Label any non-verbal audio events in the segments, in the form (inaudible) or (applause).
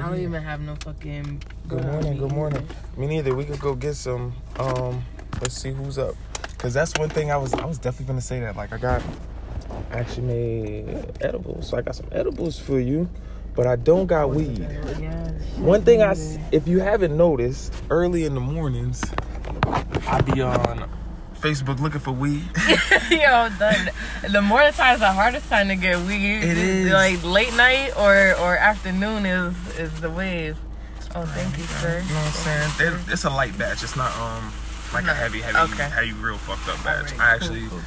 I don't even have no fucking. Good morning, good morning. Me neither. We could go get some. Um, let's see who's up. Cause that's one thing I was I was definitely gonna say that. Like I got actually made edibles. So I got some edibles for you, but I don't got weed. One thing I, if you haven't noticed, early in the mornings, I be on Facebook looking for weed. (laughs) Yo, the, more the morning time is the hardest time to get weed. It is. Like late night or or afternoon is is the wave. Oh, thank you, sir. You know what I'm saying? It- it's a light batch. It's not um like No. a heavy, heavy, Okay. heavy, real fucked up batch. Alright, I actually, cool.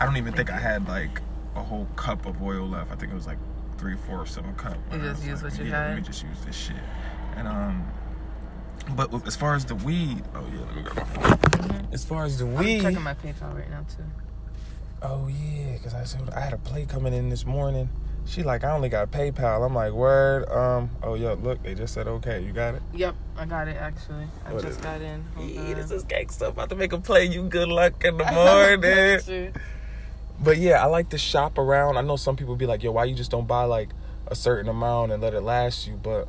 I don't even think I had like a whole cup of oil left. I think it was like three fourths of a cup. You just used like, what you yeah, Let me just use this shit. And um, but as far as the weed, oh yeah, let me grab my phone. As far as the weed, I'm checking my PayPal right now too. Oh yeah, cause I said I had a play coming in this morning. She like I only got PayPal. I'm like word. Um. Oh yo, look, they just said okay. You got it. Yep, I got it actually. I What just got in. Hold Yeah, on. this is gangsta. About to make a play. You good luck in the (laughs) morning. (laughs) But yeah, I like to shop around. I know some people be like, yo, why you just don't buy like a certain amount and let it last you? But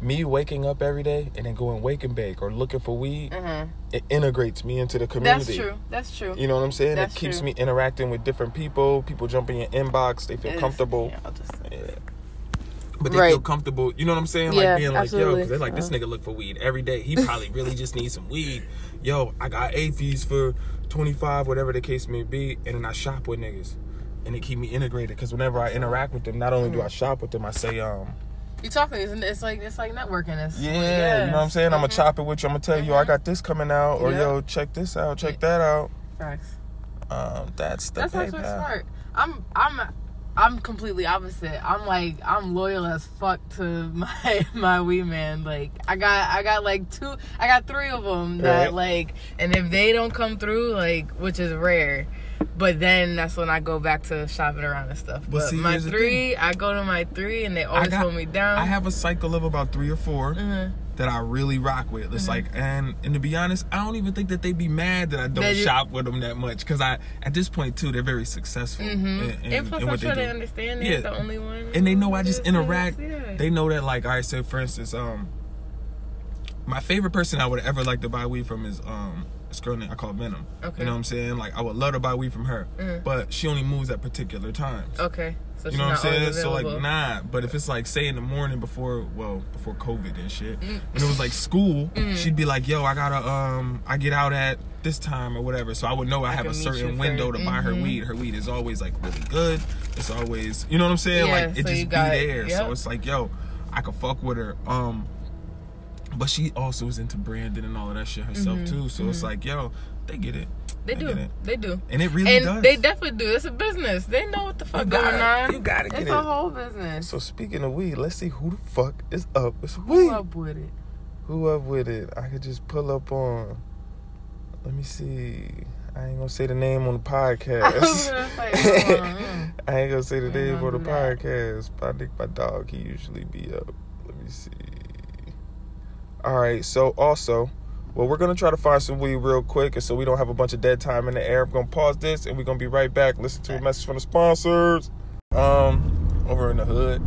me waking up every day and then going wake and bake or looking for weed, Uh-huh. it integrates me into the community. That's true. That's true. You know what I'm saying? That's it keeps true. me interacting with different people. People jump in your inbox. They feel It's- comfortable. Yeah, I'll just. Yeah. But they Right. feel comfortable. You know what I'm saying? Yeah, like being like, yo, because they're like, this nigga look for weed every day. He probably really just needs some weed. Yo, I got A fees for 25, whatever the case may be. And then I shop with niggas. And they keep me integrated. Because whenever I interact with them, not only do I shop with them, I say, um, You talking? It's, it's like it's like networking. It's yeah, you know what I'm saying? I'm going to Mhm. chop it with you. I'm to tell you, I got this coming out. Or, Yeah. yo, check this out. Check that out. Facts. Um, that's the That's actually smart. I'm I'm I'm completely opposite. I'm like I'm loyal as fuck to (laughs) my my wee man. Like I got I got like two I got three of them that Right. like and if they don't come through like which is rare. But then that's when I go back to shopping around and stuff. But But, see, my three, I go to my three, and they always got- hold me down. I have a cycle of about three or 4 Mhm. that I really rock with. It's Mm-hmm. like, and and to be honest, I don't even think that they'd be mad that I don't you- shop with them that much because I at this point too they're very successful. Mhm. in- in- and plus, in I'm sure they, do. understand they're Yeah. the only one. and they know I just interact. yeah. They know that like, all right, so for instance, um, my favorite person I would ever like to buy weed from is um. This girl named I call Venom. Okay. You know what I'm saying? Like I would love to buy weed from her, Mhm. but she only moves at particular times. Okay, so You know what I'm saying? So like, nah. But if it's like, say in the morning before, well, before COVID and shit, Mm. when it was like school, Mm. she'd be like, "Yo, I gotta, um, I get out at this time or whatever." So I would know I, I have a certain window to buy her Mhm. weed. Her weed is always like really good. It's always, you know what I'm saying? Yeah, like it so just be there. So it's like, yo, I could fuck with her. Um, but she also is into branding and all of that shit herself Mhm, too. So it's mhm. like, yo, they get it, They I do. it. They do. and it really and does. they definitely do. It's a business. They know what the fuck You going on. you gotta get it's it. a whole business. So speaking of weed, let's see who the fuck is up. It's Who weed. up with it? Who up with it? I could just pull up on. Let me see. I ain't gonna say the name on the (laughs) I podcast. say, mm, (laughs) I ain't gonna say the name on the that. podcast. But I think my dog, he usually be up. Let me see. All right. So also, well, we're gonna try to find some weed real quick, and so we don't have a bunch of dead time in the air. I'm gonna pause this, and we're gonna be right back. Listen to a message from the sponsors. Um, over in the hood.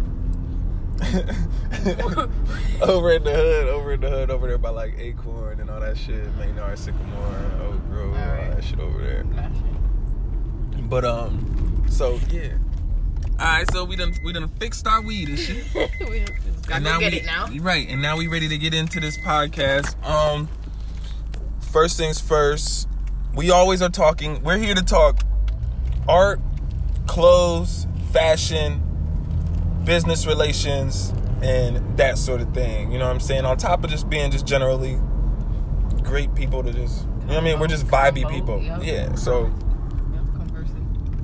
(laughs) over in the hood, over in the hood, over there by like Acorn and all that shit, Maynard, Sycamore, Oak Grove, all, All right. that shit over there. Gotcha. But um, so yeah. All right, so we done we done fixed our weed and (laughs) (laughs) shit. We just gotta and get we it now. right, and now we ready to get into this podcast. Um, first things first, we always are talking. We're here to talk art, clothes, fashion, business relations, and that sort of thing. You know what I'm saying? On top of just being just generally great people to just, you know what I mean? We're just vibey people. Yeah. So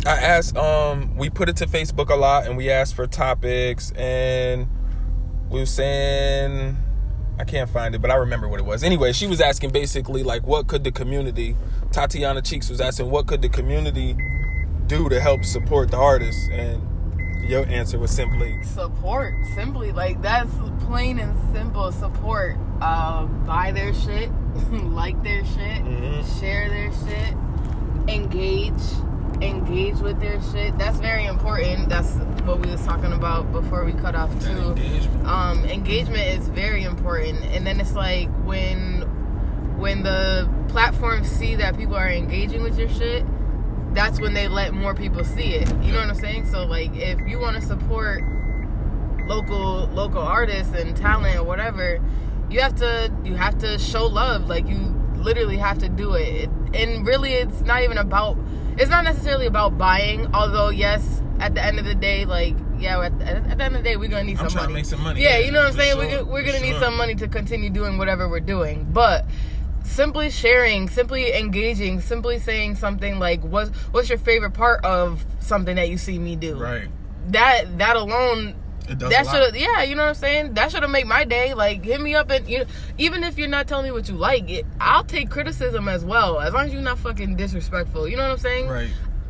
I asked, um, we put it to Facebook a lot, and we asked for topics, and we were saying, I can't find it, but I remember what it was. Anyway, she was asking basically like, what could the community? Tatiana Cheeks was asking, what could the community do to help support the artists? And your answer was simply, Support, simply like that's plain and simple. Support. Uh, buy their shit, (laughs) like their shit, Mhm. share their shit, engage. Engage with their shit. That's very important. That's what we was talking about before we cut off too. engagement. Um, engagement is very important, and then it's like when when the platforms see that people are engaging with your shit, that's when they let more people see it. You know what I'm saying? So like, if you want to support local local artists and talent or whatever, you have to you have to show love. Like you literally have to do it. And really, it's not even about. It's not necessarily about buying. Although yes, at the end of the day, like yeah, at the, at the end of the day, we're gonna need I'm some trying to money. make some money. Yeah, you know what I'm saying. sure, we're gonna, we're gonna need some money to continue doing whatever we're doing, but simply sharing, simply engaging, simply saying something like, "What's what's your favorite part of something that you see me do?" Right. That that alone that should yeah you know what i'm saying that should have made my day like hit me up and you know, even if you're not telling me what you like it, i'll take criticism as well as long as you're not fucking disrespectful you know what i'm saying Right.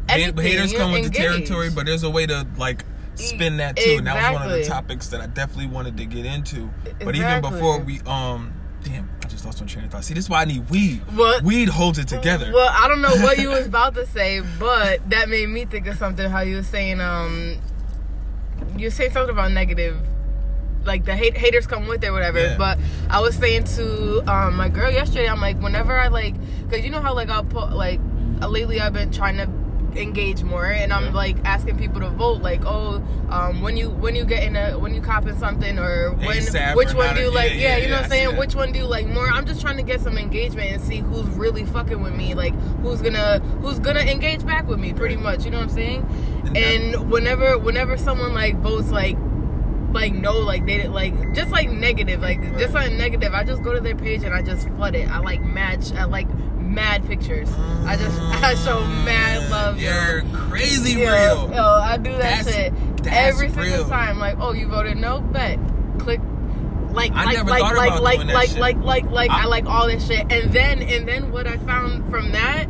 Anything, Hate- haters come with the territory, but there's a way to like spin that too. And that was one of the topics that I definitely wanted to get into. But even before we um damn, I just lost my train of thought. See, this is why I need weed. What? Weed holds it together. well i don't know what you was (laughs) about to say but that made me think of something how you were saying um you saying something about negative like the hate, haters come with it or whatever Yeah. but i was saying to um my girl yesterday i'm like whenever i like because you know how like i'll put like lately i've been trying to engage more and i'm Yeah. like asking people to vote like oh um when you when you get in a when you copping something or when ASAP which or one do you like yeah, yeah, yeah, you know what i'm saying? which one do you like more? I'm just trying to get some engagement and see who's really fucking with me like who's gonna who's gonna engage back with me pretty much you know what i'm saying? And whenever whenever someone like votes like like no like they didn't like just like negative like just Right. like negative i just go to their page and i just flood it. I like match i like mad pictures i just (laughs) i show mad love. You're crazy Yo, real. yo, I do that That's- shit that's every single time. Like, oh, you voted no, bet. Click. Like, I like, like, like, like, like, shit. like, like, like, I, I- like all this shit, and then, and then, what I found from that,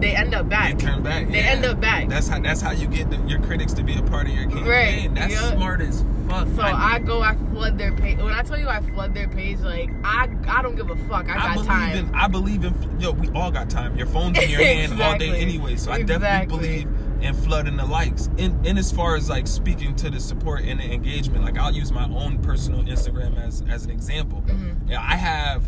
they end up back. They turn back. They yeah. end up back. That's how that's how you get the, your critics to be a part of your campaign. Right, That's yeah. smart as fuck. so I, go, I flood their page. When I tell you I flood their page, like I, I don't give a fuck. I got I believe time. in I believe in yo, we all got time. Your phone's in your hand all day anyway. So I Exactly. definitely believe in flooding the likes. In in as far as like speaking to the support and the engagement, like I'll use my own personal Instagram as as an example. Mm-hmm. Yeah, I have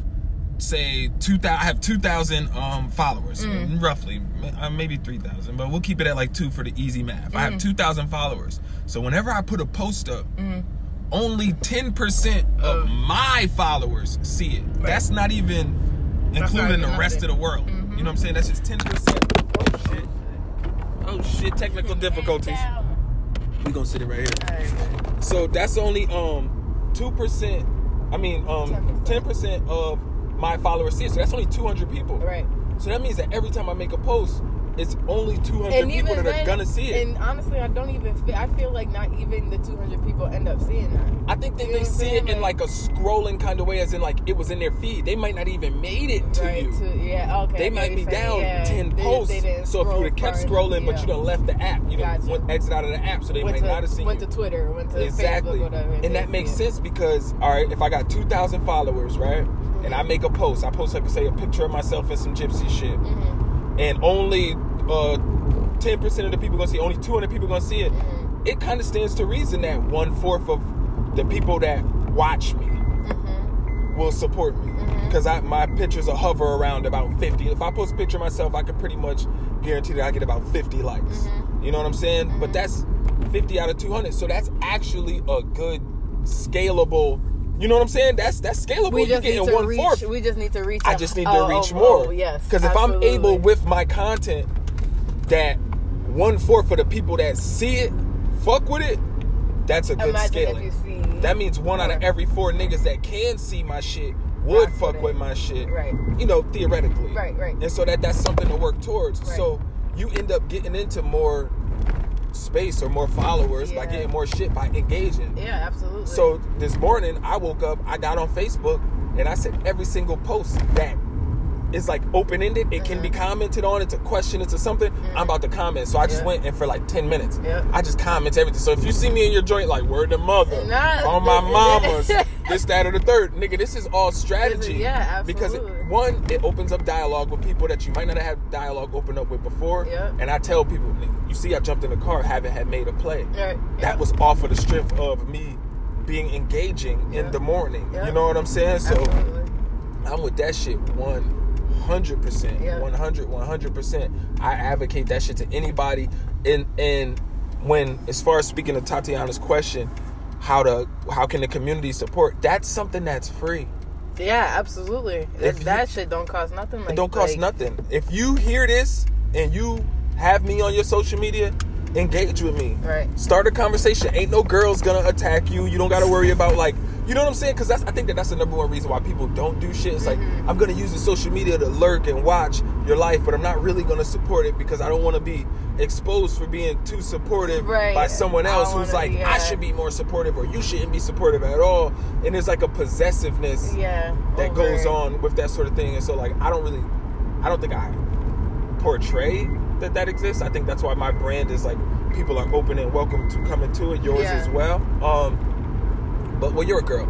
say two thousand. I have two thousand um followers, Mm. roughly, uh, maybe three thousand, but we'll keep it at like two for the easy math. I have Mm-hmm. two thousand followers. So whenever I put a post up. Only 10% of Uh. my followers see it. That's not even not including even the rest of the world. You know what I'm saying? That's just 10%. Oh shit. Oh shit, technical difficulties. We gonna sit it right here. So that's only um 2%, I mean um 10% of my followers see it. So that's only 200 people. Right. So that means that every time I make a post, it's only 200 people that then, are gonna see it. And honestly, I don't even. Feel, I feel like not even the 200 people end up seeing that. I think that You they see it saying? in like a scrolling kind of way, as in like it was in their feed. They might not even made it to right. you. To, yeah. Okay. They might be saying. down Yeah, ten they- posts. they so if you would have kept scrolling, but yeah. you done left the app, you Gotcha. done went exit out of the app, so they went might to, not have seen it went you. to Twitter, went to exactly, Facebook, whatever. and that makes sense because all right, if I got two thousand followers, right, and I make a post, I post I like say a picture of myself in some gypsy shit, Mm-hmm. and only uh ten percent of the people gonna see, only two hundred people gonna see it. Mm-hmm. It kind of stands to reason that one fourth of the people that watch me Mm-hmm. will support me because I my pictures will hover around about 50 if i post a picture of myself i could pretty much guarantee that i get about 50 likes Mm-hmm. you know what i'm saying but that's 50 out of 200 so that's actually a good scalable you know what i'm saying that's that's scalable We you just get need to one reach. fourth We just need to reach. I just need to oh, reach oh, more Oh, yes. because if i'm able with my content that one fourth of the people that see it fuck with it that's a good Imagine scaling if you see. that means one out of every four niggas that can see my shit would fuck with with my shit. Right. You know, theoretically. Right, right. And so that that's something to work towards. Right. So you end up getting into more space or more followers by getting more shit by engaging. Yeah, absolutely. So this morning I woke up, I got on Facebook, and I said every single post that is like open ended, it can be commented on, it's a question, it's a something. I'm about to comment. So I just Mm-hmm. Yeah. went and for like 10 minutes. Yeah. I just comment everything. So if you see me in your joint like word to mother on my (laughs) mama's, this, that, or the third. Nigga, this is all strategy. Yeah, Because it, absolutely. One, it opens up dialogue with people that you might not have had dialogue open up with before. Yep. And I tell people, you see, I jumped in the car, haven't had made a play. Right. That was off of the strength of me being engaging in the morning. You know what I'm saying? So Absolutely. I'm with that shit 100%. Yeah. 100 100%. I advocate that shit to anybody and and when as far as speaking to Tatiana's question, how to how can the community support? That's something that's free. Yeah, absolutely. That, If you- that shit don't cost nothing. Like, It don't cost like, nothing. If you hear this and you have me on your social media, engage with me. Right. Start a conversation. Ain't no girls gonna attack you. You don't gotta worry about like you know what I'm saying? Because I think that that's the number one reason why people don't do shit. It's like Mm-hmm. I'm gonna use the social media to lurk and watch your life, but I'm not really gonna support it because I don't want to be exposed for being too supportive Right. by someone else who's like be, I should be more supportive or you shouldn't be supportive at all. And there's like a possessiveness Yeah. that over goes on with that sort of thing. And so, like, I don't really, I don't think I portray that that exists. I think that's why my brand is like people are open and welcome to come into it. Yours Yeah. as well. Um, but well, you're a girl.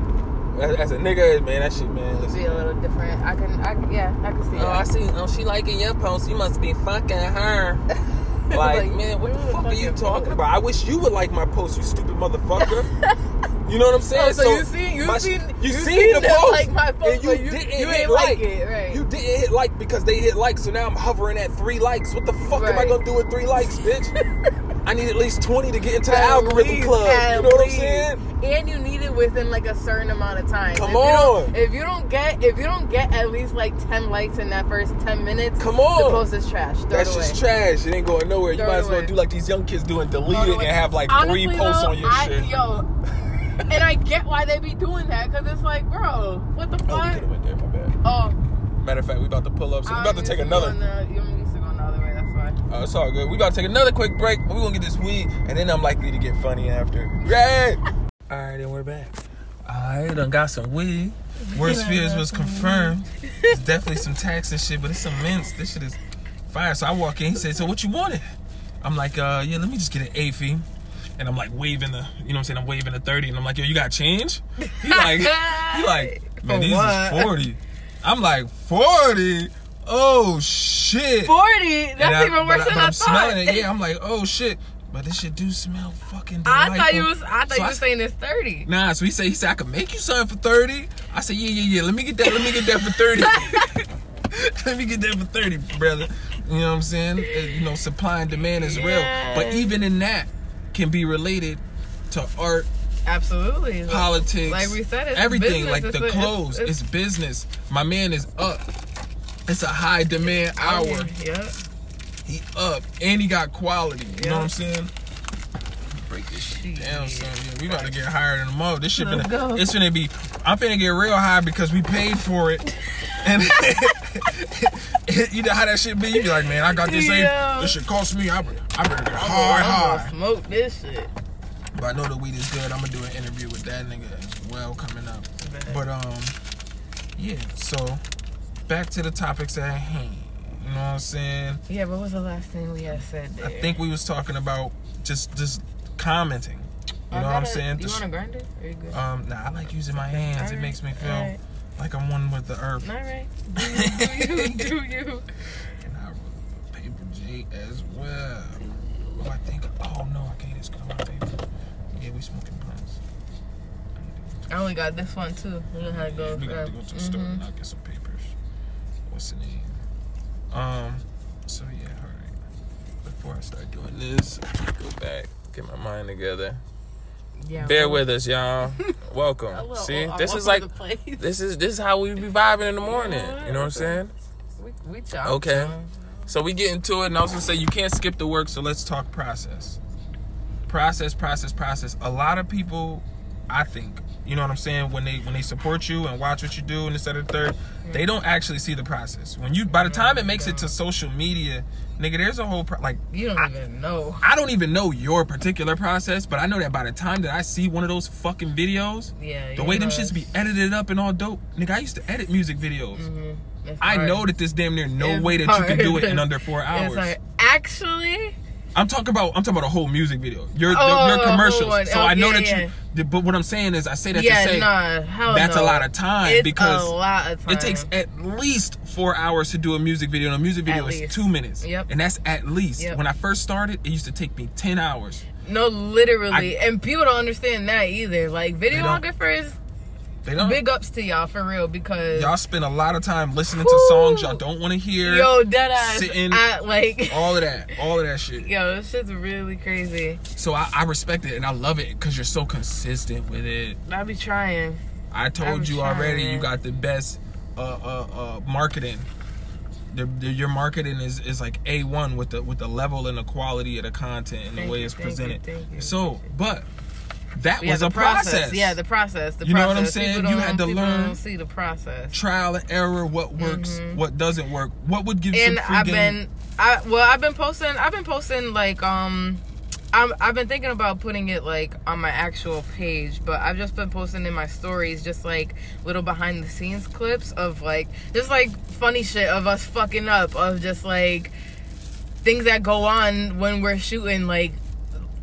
As, as a nigga, man, that shit, man. Be a little different. I can. I can- yeah. I can see. oh, I see. Oh, she liking your post. You must be fucking her. (laughs) Like, Like, man, what the fuck are you talking who? about? I wish you would like my post, you stupid motherfucker. (laughs) you know what I'm saying? Oh, so you seen- you my- seen- you you seen, seen the post, like my post, and you but you- didn't you hit ain't like like it, right. You didn't hit like because they hit like, so now I'm hovering at three likes. What the fuck am I gonna do with three likes, bitch? (laughs) I need at least 20 to get into the At algorithm least, club. You know what I'm saying? And you need it within like a certain amount of time. Come if You on. don't, if you don't get, if you don't get at least like ten likes in that first ten minutes, Come on. the post is trash. Throw That's just trash. It ain't going nowhere. You might as well away. do like these young kids do and delete Throw it and have like Honestly, three posts though, on your I, shit. Yo, (laughs) and I get why they be doing that because it's like, bro, what the Oh, we fuck? could have went there. My bad. Oh, Matter of fact, we about to pull up, so we about to take another. Oh, it's all good. We about to take another quick break. But we gonna get this weed, and then I'm likely to get funny after. Right. (laughs) all right, then we're back. All right, done got some weed. (laughs) Worst fears was confirmed. It's definitely some tax and shit, but it's immense. This shit is fire. So I walk in. He said, "So what you wanted?" I'm like, "Uh, yeah, let me just get an A fee." And I'm like waving the, you know what I'm saying? I'm waving the 30, and I'm like, "Yo, you got change?" He like, he like, (laughs) man, these is 40. I'm like, 40. Oh shit. Forty. That's And I- even worse than I I'm thought. smelling it. Yeah, I'm like, oh shit. But this shit do smell fucking delightful. I thought you was. I thought So you was saying it's thirty. Nah, so he said he said I could make you something for 30. I said, yeah, yeah, yeah. Let me get that. Let me get that for 30. (laughs) (laughs) Let me get that for 30, brother. You know what I'm saying? Uh, You know, supply and demand is real. But even in that can be related to art, Absolutely. politics, Like we said, it's everything. business. Like It's the a- it's- clothes, it's, it's- business. My man is up. It's a high demand hour. Yeah. He up and he got quality. You know what I'm saying? Break this shit down, Shit. son. Yeah, we about to get higher than the mo. This shit Let's finna, go. it's finna be. I'm finna get real high because we paid for it. (laughs) And (laughs) you know how that shit be. You be like, man, I got this. Yeah. Ain't, this shit cost me. I, be- I better get I'm hard, gonna, I'm hard. smoke this shit. But I know the weed is good. I'm gonna do an interview with that nigga as well coming up. Bet. But um, yeah. So back to the topics at hand. You know what I'm saying? Yeah, but what was the last thing we had said there? I think we was talking about just just commenting. You know what I'm saying? You The sh- want to grind it? Are you good? um, nah, I like using my hands. it makes me feel alright. like I'm one with the earth. All right. (laughs) Do you? Do you? And I wrote paper J as well. Oh, I think. Oh no, I can't just go on my paper. Yeah, we smoking blunts. I only got this one too. We know how to go. we got to go to the store Mhm. and I'll get some papers. What's the name? Um. So yeah, all right. Before I start doing this, go back, get my mind together. Yeah. Bear with us, y'all. (laughs) Welcome. little See, this is like this is this is how we be vibing in the morning. You know what I'm saying? We, we chop. Okay. So we get into it, and I was gonna say you can't skip the work. So let's talk process. Process, process, process. A lot of people, I think, you know what I'm saying, when they when they support you and watch what you do and this other third, they don't actually see the process. When you by the time it makes it to social media, nigga, there's a whole pro- like You don't I- even know. I don't even know your particular process, but I know that by the time that I see one of those fucking videos, Yeah. the way them shits be edited up and all dope, nigga, I used to edit music videos. Mhm. I know that there's damn near no It's way that you can do it in under four (laughs) hours. Hard. Actually, I'm talking about I'm talking about a whole music video. Your Oh, your commercials. So Oh, I know yeah, that yeah. you. But what I'm saying is, I say that yeah, to say nah, that's a lot of time it's because of time. it takes at least four hours to do a music video. And a music video At is least. two minutes. Yep. And that's at least. Yep. When I first started, it used to take me ten hours. no, literally, and people don't understand that either. Like videographers, They don't. big ups to y'all for real because Y'all spend a lot of time listening to songs y'all don't want to hear. yo, dead ass, sitting- I, like (laughs) All of that. All of that shit. yo, this shit's really crazy. So I, I respect it and I love it because you're so consistent with it. I be trying. I told I'm you already, you got the best uh, uh, uh, marketing. The, the, your marketing is, is like a one with the with the level and the quality of the content and Thank the way you, it's you, presented. thank you. So, but that Yeah, was a process. Yeah, the process. The You know what process. I'm saying? You had to learn. Don't see the process. trial and error. What works, what doesn't work. What would give you Mm-hmm. and I've game? been, I well, I've been posting. I've been posting like um. I'm, I've been thinking about putting it like on my actual page, but I've just been posting in my stories just like little behind the scenes clips of like just like funny shit of us fucking up, of just like things that go on when we're shooting. Like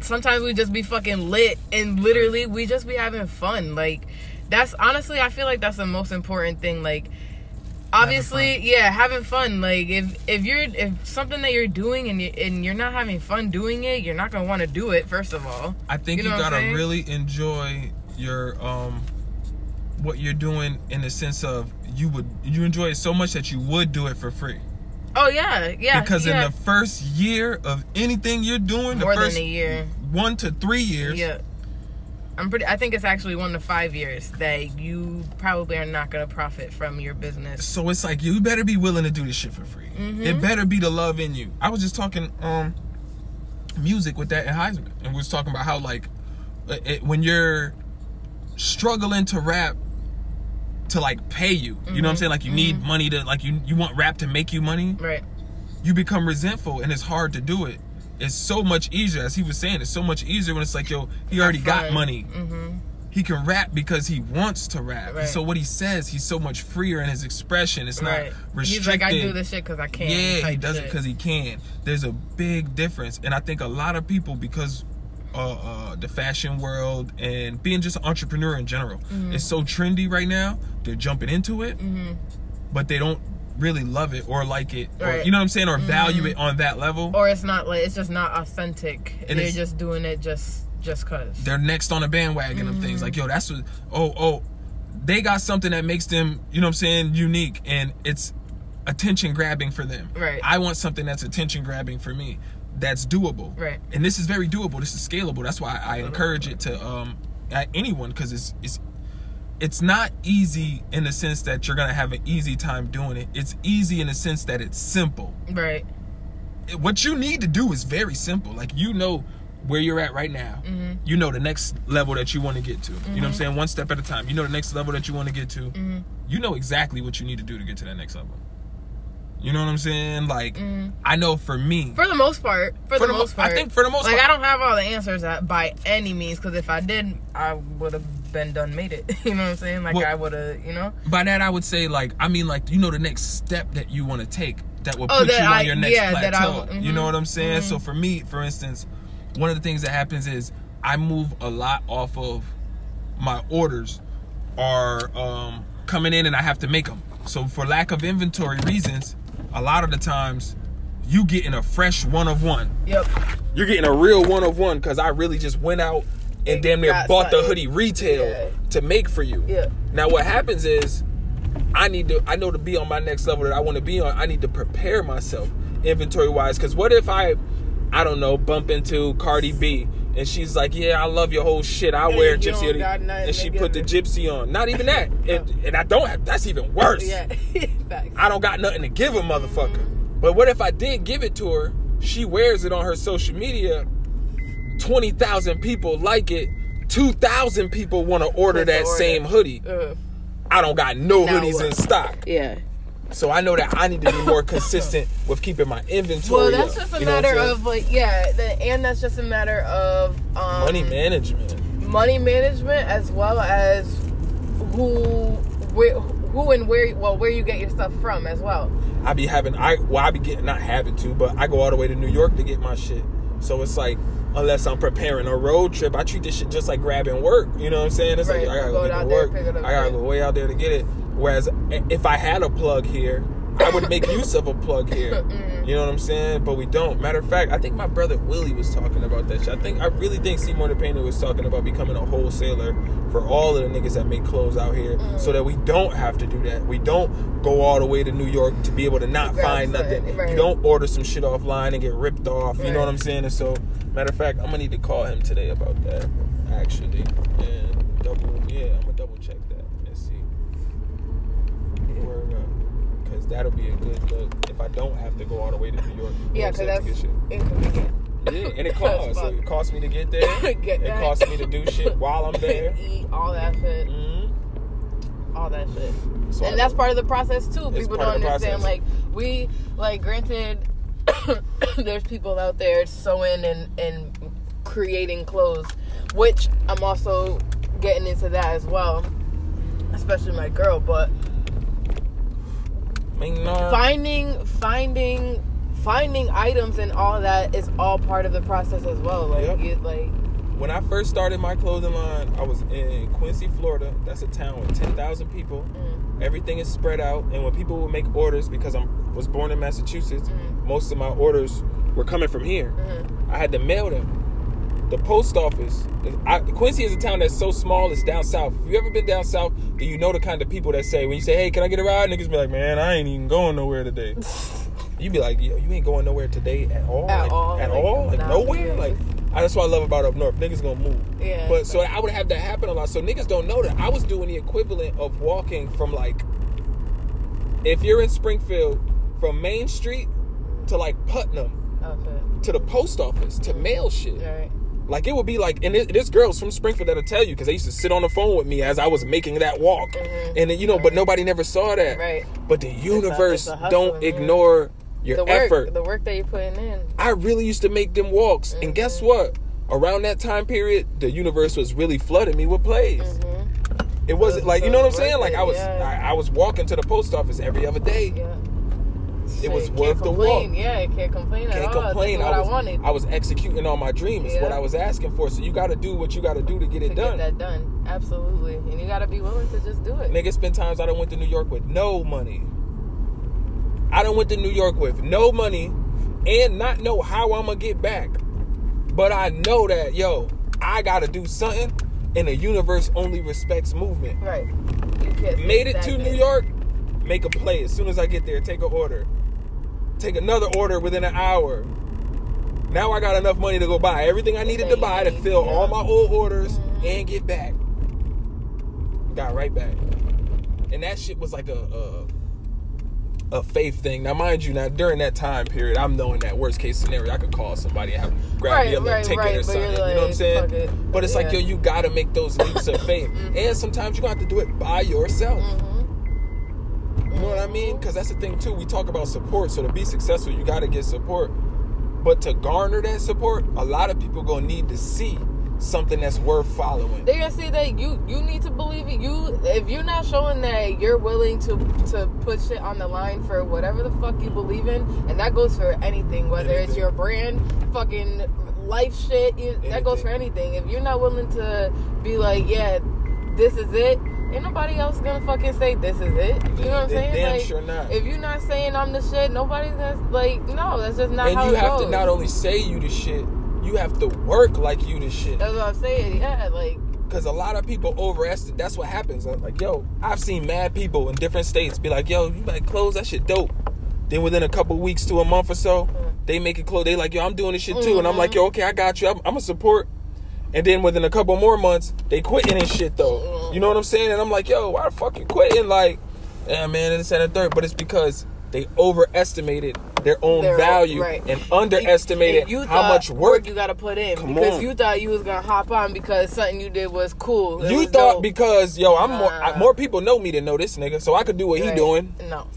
sometimes we just be fucking lit and literally we just be having fun. Like that's honestly, I feel like that's the most important thing. Like obviously fun. yeah having fun like if if you're if something that you're doing and you and you're not having fun doing it you're not gonna want to do it first of all I think You you, know what I'm gotta really enjoy your um what you're doing in the sense of you would you enjoy it so much that you would do it for free. Oh yeah yeah because yeah. in the first year of anything you're doing, more the first than a year one to three years, yeah i'm pretty i think it's actually one to five years that you probably are not gonna profit from your business so it's like you better be willing to do this shit for free. Mm-hmm. It better be the love in you. I was just talking um music with that in Heisman, and we was talking about how like it, it- when you're struggling to rap to like pay you, you know what Mm-hmm. I'm saying? Like you need money to like you you want rap to make you money. right you become resentful and it's hard to do it. It's so much easier, as he was saying, it's so much easier when it's like, yo, he already got money. mm-hmm He can rap because he wants to rap. Right. so what he says, he's so much freer in his expression. It's not right restricted. he's like i do this shit because i can Yeah, he does it because he can. There's a big difference, and I think a lot of people because uh, uh, the fashion world and being just an entrepreneur in general Mm-hmm. is so trendy right now. They're jumping into it, but they don't really love it or like it, or, you know what I'm saying, or value it on that level. or it's not like it's just not authentic And they're just doing it just just cause They're next on a bandwagon of Mm-hmm. things like, yo, that's what. Oh, oh, they got something that makes them, you know what I'm saying, unique, and it's attention grabbing for them. Right. I want something that's attention grabbing for me. That's doable. Right. And this is very doable. This is scalable. That's why I encourage it to um at anyone because it's it's it's not easy in the sense that you're gonna have an easy time doing it. It's easy in the sense that it's simple. right What you need to do is very simple. Like you know where you're at right now. Mm-hmm. You know the next level that you want to get to. You know what I'm saying? One step at a time. You know the next level that you want to get to. Mm-hmm. You know exactly what you need to do to get to that next level. You know what I'm saying? Like I know for me, Mm-hmm. for the most part for, the, the mo- most I part think for the most part like part- i don't have all the answers at, by any means because if i did i would have been done made it (laughs) you know what i'm saying like Well- i would have you know by that I would say like I mean like you know the next step that you want to take that will Oh, put that you on your next yeah, that I plateau. will- You know what I'm saying? So for me, for instance, one of the things that happens is I move a lot off of my orders are um, coming in and I have to make them. So for lack of inventory reasons, a lot of the times you getting a fresh one of one. yep You're getting a real one of one because I really just went out and And damn near bought the hoodie retail Yeah. to make for you. Yeah. Now what happens is I need to I know to be on my next level that I want to be on, I need to prepare myself inventory wise. Cause what if I I don't know, bump into Cardi B and she's like, Yeah, I love your whole shit. I And wear you gypsy hoodie. And she put the gypsy on. Not even that. (laughs) and, and I don't have that's even worse. yeah (laughs) I don't got nothing to give a motherfucker. But what if I did give it to her? She wears it on her social media. 20,000 people like it. 2,000 people want to order Place that order. same hoodie. Uh, I don't got no Now hoodies what? in stock. yeah So I know that I need to be more consistent (laughs) with keeping my inventory well that's up. just a You know matter of like yeah the, and that's just a matter of um money management. money management as well as who where, who and where well where you get your stuff from as well I be having I well I be getting not having to, but I go all the way to New York to get my shit. So it's like, unless I'm preparing a road trip, I treat this shit just like grabbing work. You know what I'm saying? It's Right. like I gotta Go go get out to there, work. pick it up, I gotta right. go way out there to get it. Whereas if I had a plug here, I would make (laughs) use of a plug here. Mhm. You know what I'm saying? But we don't. Matter of fact, I think my brother Willie was talking about that shit. I think I really think Seymour Painter was talking about becoming a wholesaler for all of the niggas that make clothes out here, Mm. so that we don't have to do that. We don't go all the way to New York to be able to not Grab find nothing. right. You don't order some shit offline and get ripped off. You know what I'm saying? And so, matter of fact, I'm gonna need to call him today about that. Actually, and double yeah, I'm gonna double check that and see. Up. Because that'll be a good look if I don't have to go all the way to New York. Yeah, because that's to get shit. inconvenient. Yeah, and it (laughs) costs. fuck. It costs me to get there. (laughs) Get it costs me to do (laughs) shit while I'm there. Eat all that shit. hmm All that shit. So and I- that's part of the process too. People don't understand. process. Like we, like granted, (coughs) there's people out there sewing and and creating clothes, which I'm also getting into that as well. Especially my girl, but Finding finding finding items and all that is all part of the process as well. Like Yep. you like When I first started my clothing line, I was in Quincy, Florida. That's a town with 10,000 people. mm, Everything is spread out, and when people would make orders, because I was born in Massachusetts, Mhm. most of my orders were coming from here. mhm. I had to mail them. The post office. I, Quincy is a town that's so small. It's down south. If you ever been down south, then you know the kind of people that say when you say, "Hey, can I get a ride?" Niggas be like, "Man, I ain't even going nowhere today." (laughs) You be like, "Yo, you ain't going nowhere today at all? At like, all, At like, all? Like nowhere? Like I, that's what I love about up north. Niggas gonna move. Yeah. But so I would have that happen a lot. So niggas don't know that I was doing the equivalent of walking from like, if you're in Springfield, from Main Street to like Putnam shit. to the post office to mm-hmm. mail shit. Right. Like it would be like, and this, girls from Springfield that'll tell you because they used to sit on the phone with me as I was making that walk, Mhm. and then, you know, but nobody never saw that. Right. But the universe it's a hustle, don't yeah. ignore your The work, effort. the work that you're putting in. I really used to make them walks, and guess what? Around that time period, the universe was really flooding me with plays. hmm It wasn't So- like you know what I'm saying. Like I was, yeah. I, I was walking to the post office every other day. Yeah. It was worth can't the complain. walk. Yeah, I can't complain at Can't all. complain. This is what I I, was, wanted. I was executing on my dream. It's what I was asking for. So you got to do what you got to do to get to it done. get that done. Absolutely. And you gotta be willing to just do it. Nigga, been times I don't went to New York with no money. I don't went to New York with no money and not know how I'm gonna get back. But I know that, yo, I gotta do something and the universe only respects movement. Right. You can't Made it to. New York, make a play. As soon as I get there, take an order. Take another order within an hour. Now I got enough money to go buy everything I needed to buy to fill all my old orders Mhm. and get back. Got right back. And that shit was like a, a a faith thing. Now mind you, now during that time period, I'm knowing that worst case scenario, I could call somebody and have grab me Right, a little right, ticket right, or something. you're you know what I'm saying? it. But it's like, yo, you gotta make those leaps of (coughs) faith. Mhm. And sometimes you gonna have to do it by yourself. Mhm. You know what I mean? Because that's the thing too. We talk about support. So to be successful, you got to get support. But to garner that support, a lot of people gonna need to see something that's worth following. They're gonna see that you you need to believe it. You if you're not showing that you're willing to to put shit on the line for whatever the fuck you believe in, and that goes for anything, whether it's your brand, fucking life shit, you, that goes for anything. If you're not willing to be like, yeah, this is it. Ain't nobody else gonna fucking say this is it. You know what I'm saying? damn like, sure not. If you're not saying I'm the shit, nobody's gonna like. No, that's just not and how you it have goes. to not only say you the shit, you have to work like you the shit. That's what I'm saying. Yeah, like Because a lot of people overestimate. That's what happens. I'm Like, yo, I've seen mad people in different states be like, yo, you like clothes? That shit dope. Then within a couple weeks to a month or so, uh-huh. they make it clothes. They like, yo, I'm doing this shit too. And I'm like, mm-hmm. yo, okay, I got you. I'm, I'm a support. And then within a couple more months, they quitting and shit though. You know what I'm saying? And I'm like, yo, why the fuck you quitting? Like, yeah, man, and this and the third. But it's because they overestimated their own Their own- value right. and underestimated And you how much work you got to put in Come because on. you thought you was gonna hop on because something you did was cool. It You was thought dope. because yo, I'm more I, more people know me than know this nigga, so I could do what he doing. No.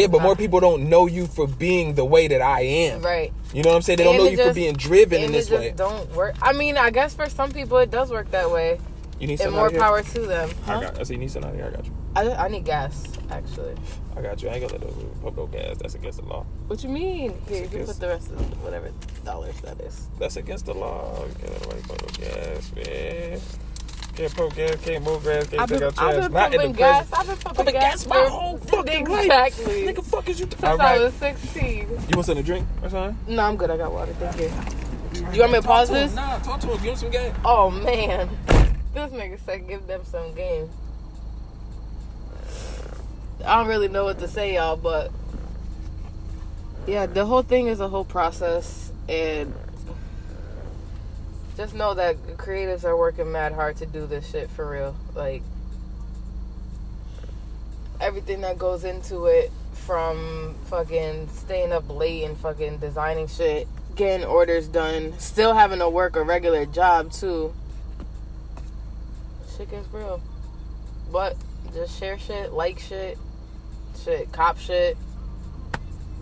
Yeah, but more people don't know you for being the way that I am. Right. You know what I'm saying? They don't And know you for being driven in it this just way. Don't work. I mean, I guess for some people it does work that way, You need and some more here? power to them. I got. I see. You need some out here. I got you. I, I need gas actually. I got you. I ain't gonna let those pump no gas. That's against the law. What you mean? Here, you can put the rest of whatever dollars that is. That's against the law. You can't let nobody no gas, man. Can't pump gas, can't move gas, can't I've take been, out trash. I've been Not in the gas. I've been pumping Pumping gas gas my whole fucking life. exactly. Nigga, fuck is you? Since I was 16. You want something to drink or something? No, I'm good. I got water. Thank you. You want me to pause to this? Nah, talk to him. Give him some game. Oh man, this nigga said give them some game. I don't really know what to say, y'all, but yeah, the whole thing is a whole process, and just know that creatives are working mad hard to do this shit for real. Like everything that goes into it, from fucking staying up late and fucking designing shit, getting orders done, still having to work a regular job too. Shit gets real. But just share shit, like shit, shit, cop shit.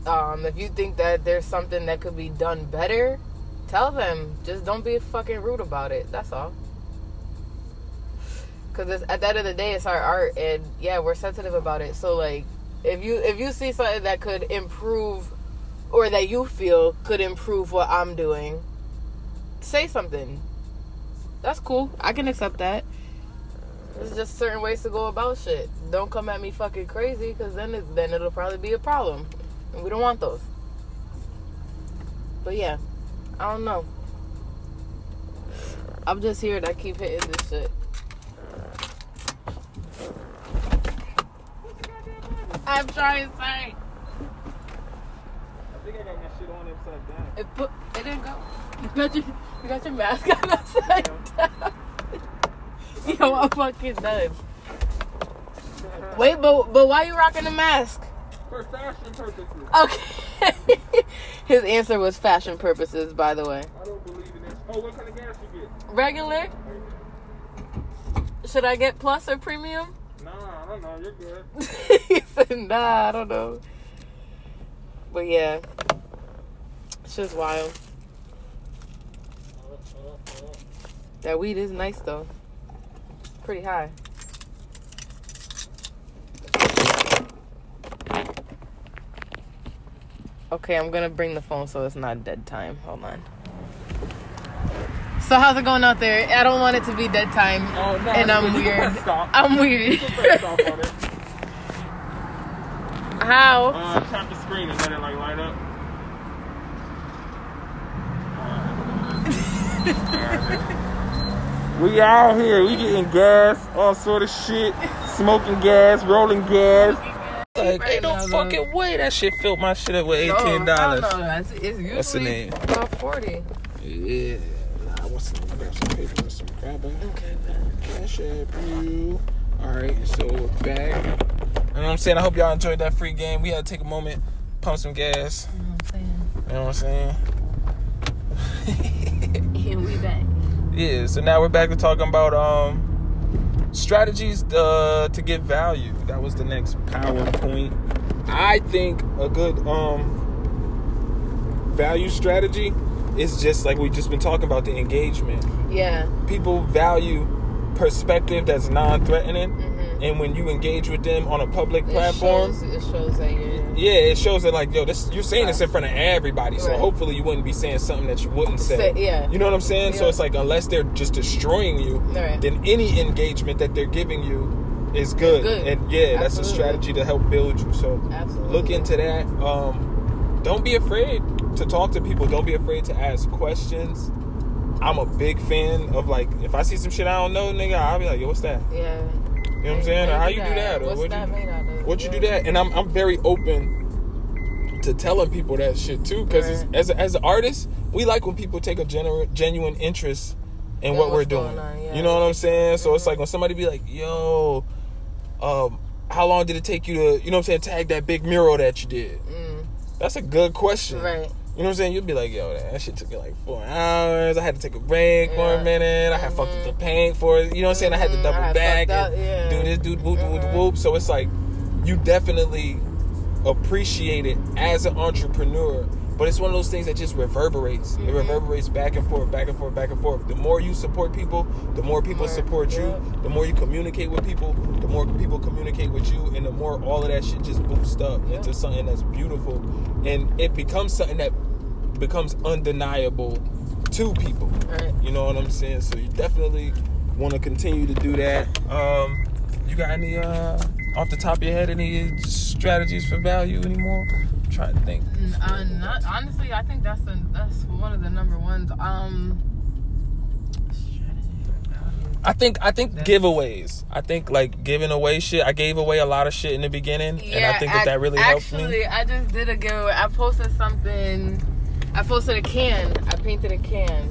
Um, if you think that there's something that could be done better, tell them. Just don't be fucking rude about it. That's all. Cause at the end of the day, it's our art, and yeah, we're sensitive about it. So like, if you if you see something that could improve, or that you feel could improve what I'm doing, say something. That's cool. I can accept that. There's just certain ways to go about shit. Don't come at me fucking crazy, cause then it, then it'll probably be a problem, and we don't want those. But yeah, I don't know. I'm just here to keep hitting this shit. I'm trying, to say. I think I got my shit on upside down. It put it didn't go. You got your you got your mask on upside down. (laughs) Yo, I'm fucking done. Wait, but but why you rocking the mask? For fashion purposes. Okay. (laughs) His answer was fashion purposes, by the way. I don't believe in this. Oh, what kind of gas you get? Regular? Should I get plus or premium? Nah, I don't know. You're good. (laughs) he said, nah, I don't know. But yeah. It's just wild. That weed is nice though. Pretty high. Okay, I'm gonna bring the phone so it's not dead time. Hold on. So how's it going out there? I don't want it to be dead time, Oh, no. and I'm weird. I'm weird. You can press stop on it. How? Uh, tap the screen and let it like light up. (laughs) we out here. We getting gas, all sort of shit, smoking gas, rolling gas. Like, ain't no fucking way that shit filled my shit up with eighteen dollars. No, no, no. It's, it's usually What's the name? about forty. Yeah. Nah, what's some, grab some paper and some grab a Okay, cash app you. Alright, so we're back. You know what I'm saying? I hope y'all enjoyed that free game. We had to take a moment, pump some gas. you know what I'm saying. You know what I'm saying? (laughs) And we back. (laughs) Yeah, so now we're back to talking about um strategies uh, to get value. That was the next PowerPoint. I think a good um value strategy is just like we've just been talking about the engagement. Yeah. People value perspective that's non-threatening Mm-hmm. And when you engage with them on a public platform It shows, it shows that you're. yeah, it shows that like, yo, this you're saying this in front of everybody, so Right. hopefully you wouldn't be saying something that you wouldn't say. Say- yeah. You know what I'm saying? So it's like unless they're just destroying you, Right. then any engagement that they're giving you is good. good. And yeah, that's a strategy to help build you. So Absolutely. look into that. Um, don't be afraid to talk to people. Don't be afraid to ask questions. I'm a big fan of like if I see some shit I don't know, nigga, I'll be like, yo, what's that? Yeah. You know what I'm saying? Or how you do that? Or what'd you, made out of? what you do that? And I'm I'm very open to telling people that shit too, because Right. as as an artist, we like when people take a genuine genuine interest in Yeah, what we're doing. on, yeah. You know what I'm saying? So it's Mhm. like when somebody be like, "Yo, um, how long did it take you to, you know what I'm saying, tag that big mural that you did?" Mm, That's a good question. right. You know what I'm saying? You'd be like, yo, that shit took me like four hours. I had to take a break for Yeah. a minute. I had fucked Mhm. the paint for it. You know what I'm saying? I had to Mhm. double had back up, and yeah. do this, do whoop, whoop, Mhm. whoop. So it's like, you definitely appreciate it as an entrepreneur but it's one of those things that just reverberates. It Mhm. reverberates back and forth, back and forth, back and forth. The more you support people, the more people More, support you. yeah. The more you communicate with people, the more people communicate with you, and the more all of that shit just boosts up Yeah. into something that's beautiful, and it becomes something that becomes undeniable to people. Right. You know what I'm saying? So you definitely want to continue to do that. Um, you got any uh, off the top of your head any strategies for value anymore? I'm trying to think. Uh, not honestly. I think that's the that's one of the number ones. Um, strategy for value. I think I think giveaways. I think like giving away shit. I gave away a lot of shit in the beginning, and I think that ac- that really helped me. actually. I just did a giveaway. I posted something. I posted a can. I painted a can,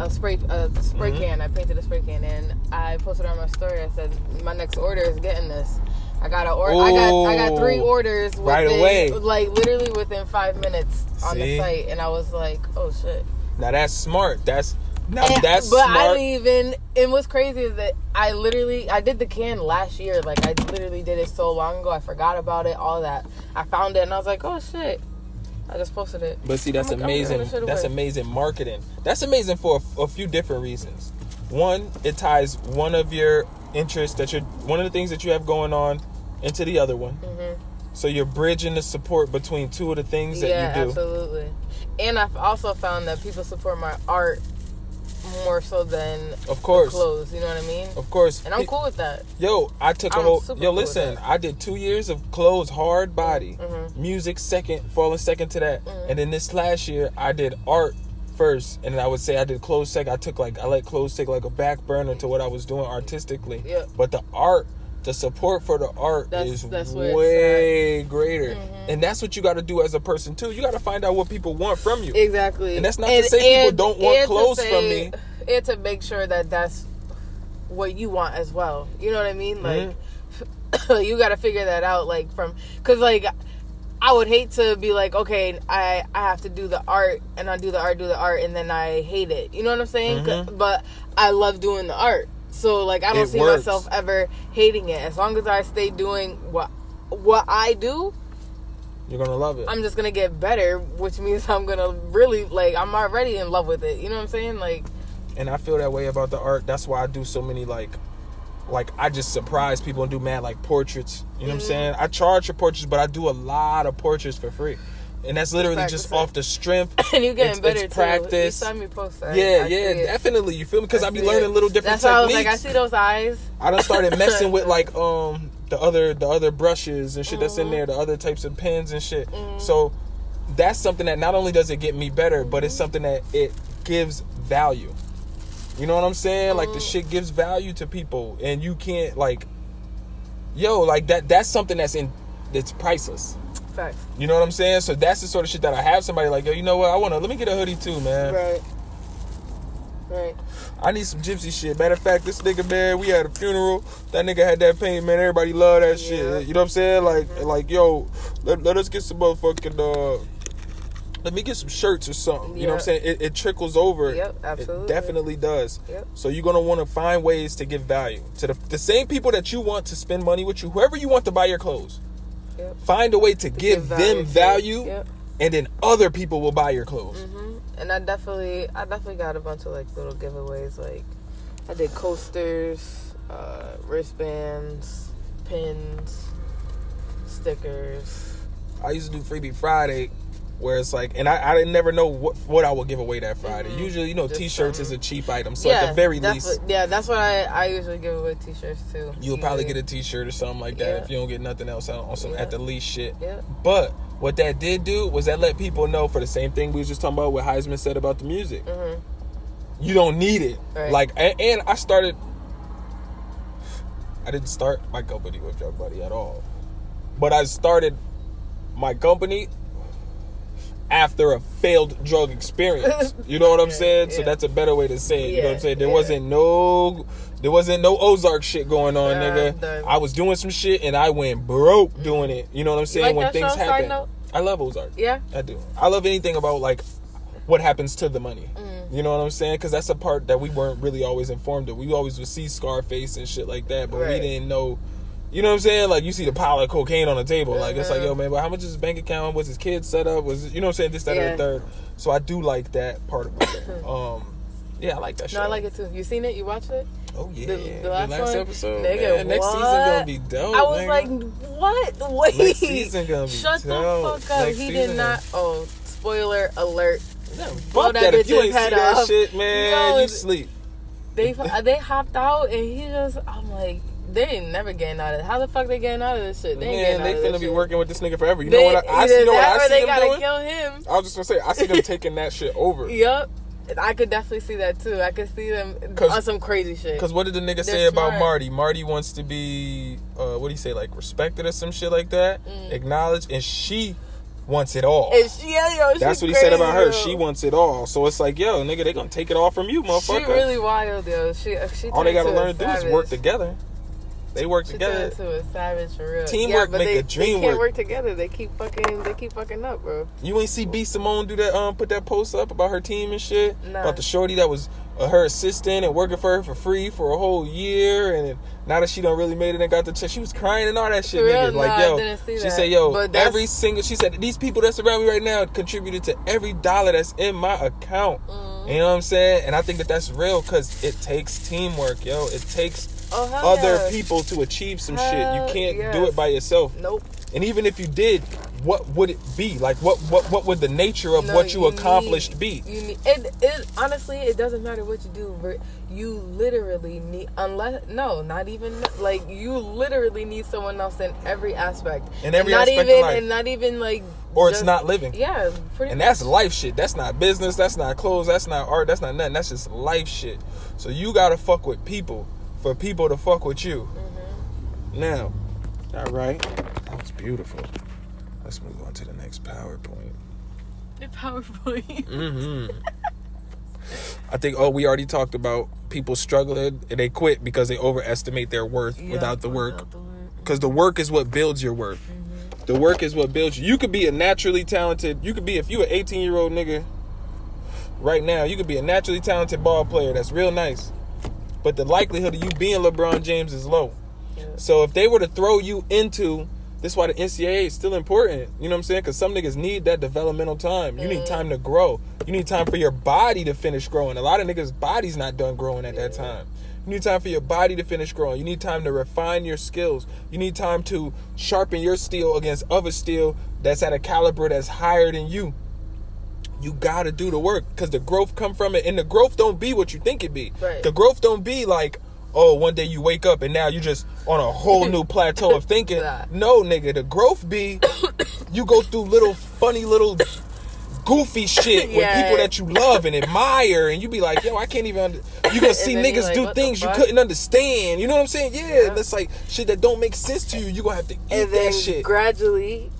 a spray a spray Mhm. can. I painted a spray can, and I posted on my story. I said my next order is getting this. I got a order. I got I got three orders within, Right away. like literally within five minutes on See? the site, and I was like, oh shit. Now that's smart. That's now And- that's but I smart. didn't even. And what's crazy is that I literally I did the can last year. Like I literally did it so long ago. I forgot about it. All that. I found it and I was like, oh shit. I just posted it. But see, that's I'm- amazing. That's amazing marketing. That's amazing for a, a few different reasons. One, it ties one of your interests that you're one of the things that you have going on into the other one. Mhm. So you're bridging the support between two of the things that Yeah, you do. absolutely. And I've also found that people support my art more so than Of course, clothes. You know what I mean? of course. And I'm cool with that. Yo, I took a I'm whole. Yo, cool listen. I did two years of clothes, hard body, Mhm. music second, falling second to that, Mhm. and then this last year I did art first, and then I would say I did clothes second. I took like I let clothes take like a back burner to what I was doing artistically. Yeah. But the art, the support for the art That's- is that's way greater, Mhm. and that's what you got to do as a person too. You got to find out what people want from you. Exactly. And that's not to say people don't want clothes say- from me. And to make sure that that's what you want as well. You know what I mean? Like, Mm-hmm. (clears throat) you got to figure that out. Like from, cause like, I would hate to be like, okay, I I have to do the art and I do the art, do the art, and then I hate it. You know what I'm saying? Mhm. But I love doing the art. So like, I don't It see works. myself ever hating it as long as I stay doing what what I do. You're gonna love it. I'm just gonna get better, which means I'm gonna really like I'm already in love with it. You know what I'm saying? Like and I feel that way about the art. That's why I do so many like, like I just surprise people and do mad like portraits. You know what I'm Mhm. saying? I charge for portraits, but I do a lot of portraits for free, and that's literally just off the strength. (laughs) and you getting It's- better it's too. practice. Time you post that. yeah, I yeah, definitely. You feel me? Because I, be learning it. little different That's why I was like, I see those eyes. I done started (laughs) messing with like um the other the other brushes and shit that's in Mhm. there, the other types of pens and shit. Mhm. So that's something that not only does it get me better, but it's something that it gives value. You know what I'm saying? Like the Mhm. shit gives value to people, and you can't like, yo, like that. That's something that's in that's priceless. Facts. You know what I'm saying? So that's the sort of shit that I have somebody like, yo, you know what? I wanna let me get a hoodie too, man. Right. Right. I need some gypsy shit. Matter of fact, this nigga, man, we had a funeral. That nigga had that paint, man. Everybody love that Yeah. shit. You know what I'm saying? Like, like, yo, let, let us get some motherfucking, uh, let me get some shirts or something. You know what I'm saying? It, it trickles over. Yep, It absolutely. definitely does. Yep. So you're gonna want to find ways to give value to the, the same people that you want to spend money with you, whoever you want to buy your clothes. Yep. Find a way to, give, them to. value, Yep. and then other people will buy your clothes. hmm And I definitely, I definitely got a bunch of like little giveaways. Like, I did coasters, uh, wristbands, pins, stickers. I used to do Freebie Friday, where it's like, and I, I didn't never know what what I would give away that Friday. Mhm. Usually, you know, Just T-shirts is a cheap item, so at the very least, what- yeah, that's what I, I usually give away T-shirts too. you'll probably get a T-shirt or something like that Yeah. if you don't get nothing else on on some Yeah. at the least shit. Yeah. But what that did do was that let people know for the same thing we was just talking about what Heisman said about the music. hmm You don't need it. Right. Like, and, and I started. I didn't start my company with your Buddy at all, but I started my company after a failed drug experience. (laughs) You know what I'm Yeah, saying? So that's a better way to say it. you know what I'm saying? There yeah. wasn't no there wasn't no Ozark shit going on, Nah, nigga. I was doing some shit and I went broke doing it. You know what I'm saying? like when things show, happen. I love Ozark. Yeah. I do. I love anything about like what happens to the money. Mm. You know what I'm saying? Because that's a part that we weren't really always informed of. We always would see Scarface and shit like that, but we didn't know You know what I'm saying? Like you see the pile of cocaine on the table. Like it's like, Uh-huh. yo, man, but how much is his bank account? Was his kid set up? Was you know what I'm saying? This, that, Yeah. and the third. So I do like that part about it. (coughs) Um, yeah, I like that. Shit. No. I like it too. You seen it? You watched it? Oh yeah, The, the last, one? episode. Nigga, man. Next season gonna be dope. I was nigga. like, what? (laughs) Wait. Next season gonna be Shut dope. the fuck up. Next he season did not. Oh, spoiler alert. Yeah, fuck that that. If you ain't see that off. shit, man, No, you sleep. They they hopped out and he just. I'm like, they ain't never getting out of it. How the fuck they getting out of this shit? They ain't Man, they finna be shit. working with this nigga forever. You They, know what? I, I see. You know what I see they them gotta doing? kill him. I was just gonna say, I see them taking that shit over. (laughs) Yep. I could definitely see that too. I could see them on some crazy shit. Because what did the nigga say They're about smart. Marty? Marty wants to be, uh, what do you say, like respected or some shit like that, acknowledged, and she wants it all. Mm. And she, yo, That's what he said about her. crazy, She wants it all. So it's like, yo, nigga, they gonna take it all from you, motherfucker. She really wild, yo. She, she all they gotta learn to do is work together. They work She together. turned into a savage for real. Teamwork yeah, make they, a dream They can't work. work together. They keep fucking. They keep fucking up, bro. You ain't see B Simone do that? Um, put that post up about her team and shit Nah. about the shorty that was uh, her assistant and working for her for free for a whole year, and then now that she done really made it and got the check, she was crying and all that shit. Real? nigga. Like Nah, yo, she that. said, yo, every single. She said these people that's around me right now contributed to every dollar that's in my account. Mm-hmm. You know what I'm saying? And I think that that's real because it takes teamwork, yo. It takes Oh other yeah. people to achieve some shit. You can't do it by yourself. Nope. And even if you did, what would it be? Like what what what would the nature of No, what you, accomplished need, be? You need it, it. Honestly, it doesn't matter what you do. You literally need unless no, not even like you literally need someone else in every aspect. In every and not aspect of even life. and not even like Or it's not living. Yeah, pretty And that's life shit. That's not business. That's not clothes. That's not art. That's not nothing. That's just life shit. So you gotta fuck with people for people to fuck with you. Mm-hmm. Now, all right, that was beautiful. Let's move on to the next PowerPoint. The PowerPoint. Mm-hmm. I think. Oh, we already talked about people struggling and they quit because they overestimate their worth Yeah, without the work. without the because the work is what builds your worth. Mm-hmm. The work is what builds you. You could be a naturally talented. You could be if you an 18 year old nigga right now. You could be a naturally talented ball player that's real nice, but the likelihood of you being LeBron James is low. Yeah. So if they were to throw you into this, is why the NCAA is still important. You know what I'm saying? Because some niggas need that developmental time. You need time to grow. You need time for your body to finish growing. A lot of niggas' bodies not done growing at that time. You need time for your body to finish growing. You need time to refine your skills. You need time to sharpen your steel against other steel that's at a caliber that's higher than you. You gotta do the work because the growth come from it, and the growth don't be what you think it be. Right. The growth don't be like, oh, one day you wake up and now you just on a whole new (laughs) plateau of thinking. Nah. No, nigga, the growth be (coughs) you go through little funny little goofy shit with Yeah. people that you love and admire, and you be like, yo, I can't even. Under-. You gonna (laughs) see niggas like, do things you couldn't understand. You know what I'm saying? Yeah, Yeah. that's like shit that don't make sense to you. You gonna have to eat And then that shit, gradually,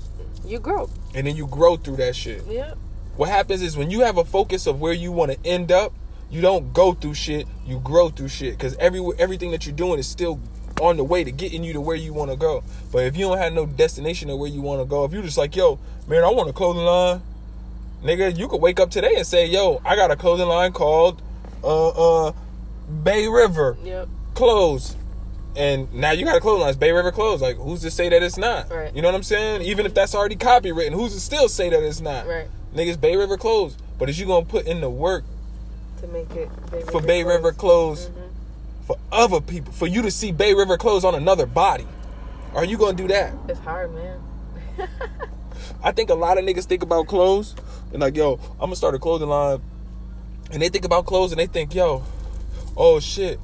you grow. and then you grow through that shit. Yeah. What happens is when you have a focus of where you want to end up, you don't go through shit, you grow through shit. Because every everything that you're doing is still on the way to getting you to where you want to go. But if you don't have no destination of where you want to go, if you're just like, yo, man, I want a clothing line, nigga, you could wake up today and say, yo, I got a clothing line called uh uh Bay River Yep. Clothes. And now you got a clothing line, it's Bay River Clothes. Like, who's to say that it's not? Right. You know what I'm saying? Even if that's already copywritten, who's to still say that it's not? Right. Niggas Bay River Clothes. But is you gonna put in the work To make it Bay for Bay River Clothes mm-hmm. for other people, for you to see Bay River Clothes on another body? Are you gonna do that? It's hard, man. I think a lot of niggas think about clothes and like, yo, I'm gonna start a clothing line, and they think about clothes and they think, yo, oh shit,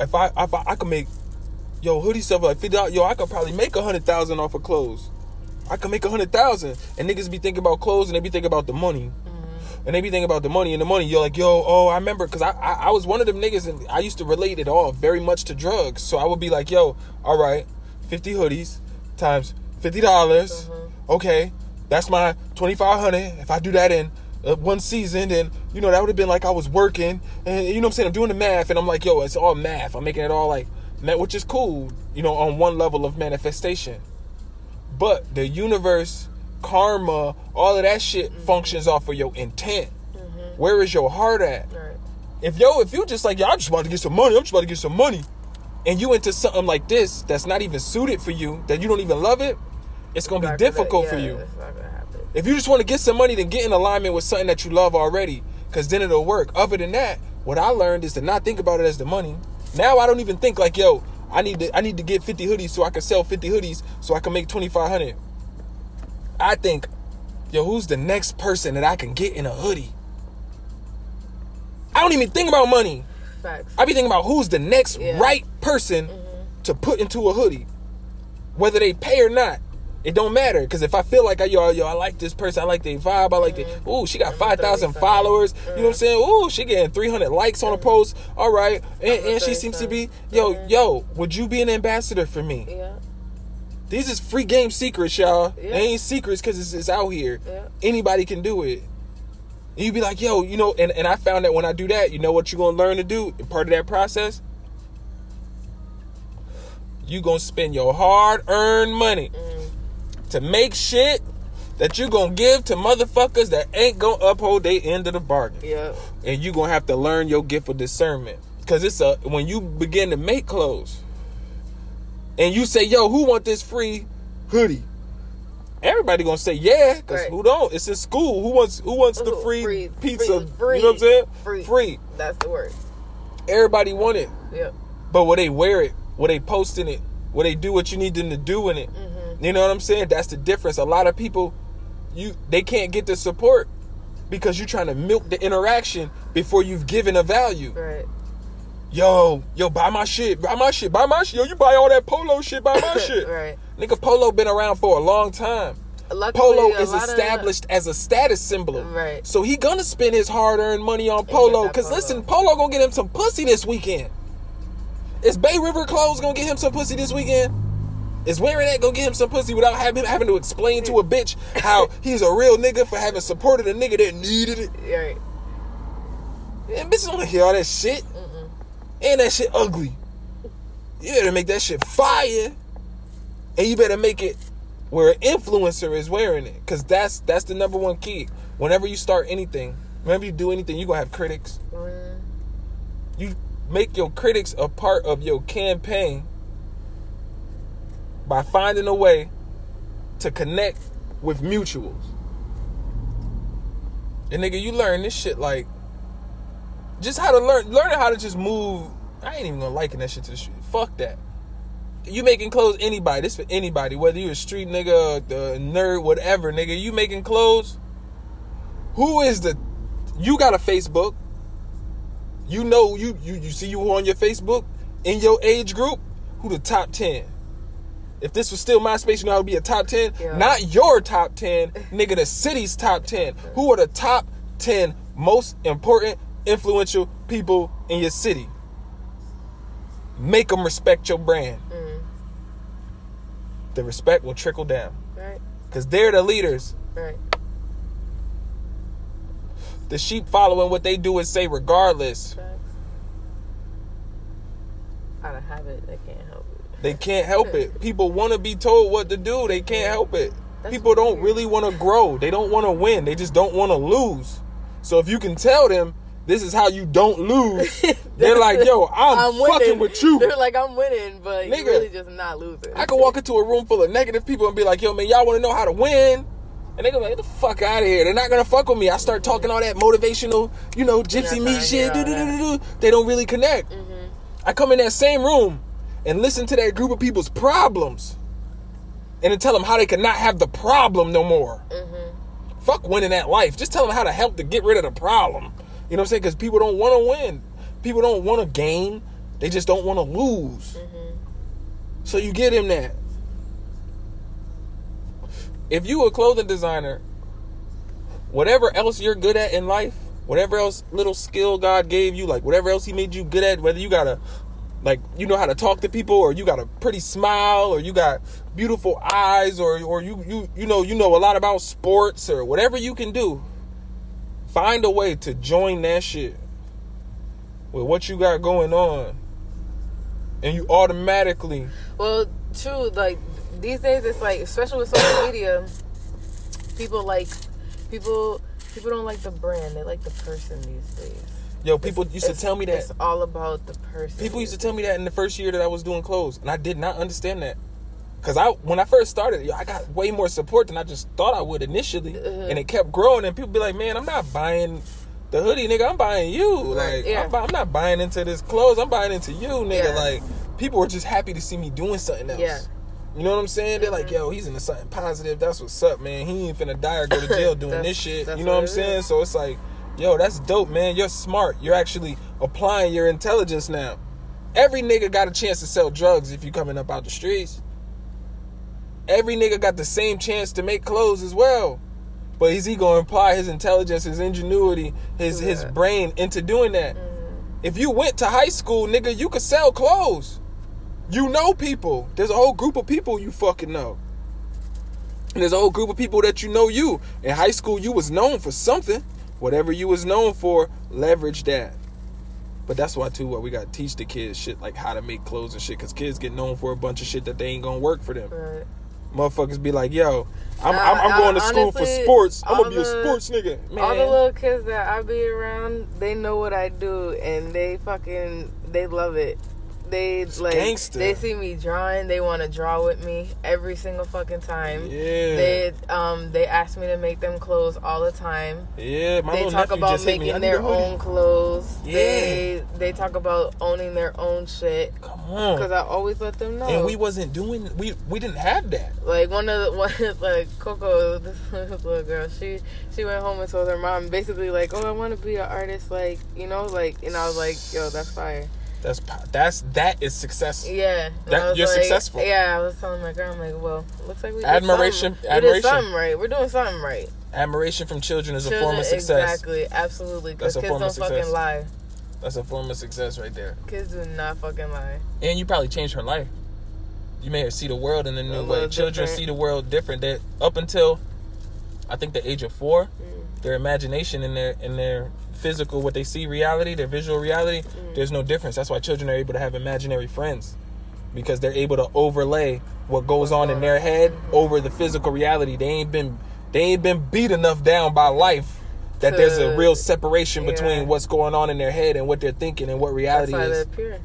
if I if I, I could make, yo, hoodie stuff like fifty dollars, yo, I could probably make a hundred thousand off of clothes. I can make a hundred thousand, and niggas be thinking about clothes and they be thinking about the money. And they be thinking about the money and the money. You're like, yo, oh, I remember because I, I I was one of them niggas and I used to relate it all very much to drugs. So I would be like, yo, all right, 50 hoodies times $50. dollars Okay, that's my 2500 If I do that in uh, one season, then, you know, that would have been like I was working. And, you know what I'm saying? I'm doing the math and I'm like, yo, it's all math. I'm making it all like, which is cool, you know, on one level of manifestation. But the universe, karma, all of that shit mm-hmm. functions off of your intent. Mm-hmm. Where is your heart at? Right. If yo, if you just like, yo, I just about to get some money, I'm just about to get some money. and you into something like this that's not even suited for you, that you don't even love it, it's gonna be Back to that, difficult yeah, for you. It's not gonna happen. If you just want to get some money, then get in alignment with something that you love already, because then it'll work. Other than that, what I learned is to not think about it as the money. Now I don't even think like, yo, I need to I need to get 50 hoodies so I can sell 50 hoodies so I can make 2500. I think, yo, who's the next person that I can get in a hoodie? I don't even think about money. Facts. I be thinking about who's the next Yeah. right person mm-hmm. to put into a hoodie, whether they pay or not. It don't matter because if I feel like I yo yo I like this person, I like their vibe, I like the ooh she got five thousand 30 followers. You know what I'm saying? Ooh she getting three hundred likes on a post. All right, and, and she seems to be yo yo. Would you be an ambassador for me? yeah. These is free game secrets, y'all. Yeah. They ain't secrets because it's, it's out here. Yeah. Anybody can do it. And you be like, yo, you know, and, and I found that when I do that, you know what you're gonna learn to do? Part of that process, you gonna spend your hard-earned money Mm. To make shit that you gonna give to motherfuckers that ain't gonna uphold their end of the bargain. Yeah. And you gonna have to learn your gift of discernment. Cause it's a when you begin to make clothes and you say, yo, who want this free hoodie? Everybody gonna say yeah, cause Right. who don't? It's in school. Who wants who wants the free, free, pizza? free, you know what I'm saying? free. free. That's the word. Everybody want it. Yep. But will they wear it? Will they post in it? Will they do what you need them to do in it? Mm-hmm. You know what I'm saying? That's the difference. A lot of people, you they can't get the support because you're trying to milk the interaction before you've given a value. Right. Yo, yo, buy my shit, buy my shit, buy my shit. Yo, you buy all that polo shit, buy my (coughs) shit. Right. Nigga, polo been around for a long time. Luckily, Polo is lot of- established as a status symbol. Right. So he gonna spend his hard-earned money on polo. Cause polo. listen, polo gonna get him some pussy this weekend. Is Bay River clothes gonna get him some pussy this weekend? Is wearing that gonna get him some pussy without having having to explain to a bitch how (laughs) he's a real nigga for having supported a nigga that needed it? Right. And bitches don't wanna hear all that shit. And that shit ugly. You better make that shit fire. And you better make it where an influencer is wearing it. Cause that's that's the number one key. Whenever you start anything, whenever you do anything, you're gonna have critics. Mm. You make your critics a part of your campaign by finding a way to connect with mutuals. And nigga, you learn this shit like just how to learn learning how to just move. I ain't even gonna liken that shit to the shit. Fuck that. You making clothes anybody. This for anybody. Whether you a street nigga, the nerd, whatever, nigga. You making clothes. Who is the you got a Facebook. You know you you you see you on your Facebook in your age group, who the top ten. If this was still MySpace, you know it would be a top ten. Yeah. Not your top ten, (laughs) nigga. The city's top ten. Who are the top ten most important, influential people in your city? Make them respect your brand. Mm. The respect will trickle down Right. because they're the leaders. Right. The sheep following what they do and say, regardless. Facts. Out of habit, they can't help it. They can't help it. People want to be told what to do. They can't help it. That's People don't really want to grow. They don't want to win. They just don't want to lose. So if you can tell them this is how you don't lose, (laughs) they're like, "Yo, I'm, fucking with you." (laughs) They're like, I'm winning, but Nigga. you're really just not losing. I can walk into a room full of negative people and be like, "Yo, man, y'all want to know how to win?" And they go like, "Get the fuck out of here!" They're not gonna fuck with me. I start talking all that motivational, you know, gypsy meat shit. hear Do, do, do, do. They don't really connect. Mm-hmm. I come in that same room and listen to that group of people's problems, and then tell them how they can not have the problem no more. Mm-hmm. Fuck winning that life. Just tell them how to help to get rid of the problem. You know what I'm saying? Because people don't want to win. People don't want to gain. They just don't want to lose. Mm-hmm. So you get him that. If you a clothing designer, whatever else you're good at in life, whatever else little skill God gave you, like whatever else He made you good at, whether you got a like you know how to talk to people, or you got a pretty smile, or you got beautiful eyes, or or you you you know you know a lot about sports, or whatever you can do. Find a way to join that shit with what you got going on, and you automatically Well, true. Like these days, it's like, especially with social media, people like people. People don't like the brand; they like the person these days. Yo, people used to tell me that. It's all about the person. People used to tell me that in the first year that I was doing clothes, and I did not understand that. Cause I, when I first started, yo, I got way more support than I just thought I would initially, Uh-huh. and it kept growing. And people be like, "Man, I'm not buying the hoodie, nigga. I'm buying you. Like, yeah. I'm, I'm not buying into this clothes. I'm buying into you, nigga. Yeah. Like, people were just happy to see me doing something else. Yeah. You know what I'm saying? They're like, Mhm. yo, he's into something positive. That's what's up, man. He ain't finna die or go to jail (laughs) doing this shit. You know what I'm saying? is. So it's like, yo, that's dope, man. You're smart. You're actually applying your intelligence now. Every nigga got a chance to sell drugs if you coming up out the streets. Every nigga got the same chance to make clothes as well. But is he gonna apply his intelligence, his ingenuity, his his brain into doing that? Mhm. If you went to high school, nigga, you could sell clothes. You know people. There's a whole group of people you fucking know. And there's a whole group of people that you know you. In high school, you was known for something. Whatever you was known for, leverage that. But that's why too what we gotta teach the kids shit like how to make clothes and shit. Cause kids get known for a bunch of shit that they ain't gonna work for them. Right. Motherfuckers be like, yo, I'm, I'm, I'm going to uh, school for sports. I'm gonna be a sports nigga. Man. All the little kids that I be around, they know what I do, and they fucking they love it. They like gangsta. they see me drawing, they want to draw with me every single fucking time. yeah. They um they ask me to make them clothes all the time. yeah, my they talk about just hit me. I making their own clothes. Yeah. They they talk about owning their own shit Come on. because I always let them know. and we wasn't doing we we didn't have that. Like one of the (laughs) one like Coco, (laughs) this little girl, she she went home and told her mom basically like, oh, I want to be an artist, like you know, like, and I was like, yo, that's fire. That's that's that is success. Yeah, That- you're like- successful. Yeah, I was telling my girl, I'm like, well, looks like we did Admiration-. We admiration. did something right. We're doing something right. Admiration from children is a form of success. Exactly, absolutely. Because kids don't success. fucking lie. That's a form of success right there. Kids do not fucking lie. And you probably changed her life. You made her see the world in a new A way. Children different. see the world different. That up until I think the age of four, Mm. their imagination and their and their physical what they see reality, their visual reality, Mm. there's no difference. That's why children are able to have imaginary friends. Because they're able to overlay what goes on in their head over the physical reality. They ain't been they ain't been beat enough down by life that there's a real separation yeah. between what's going on in their head and what they're thinking and what reality That's why is. they're pure.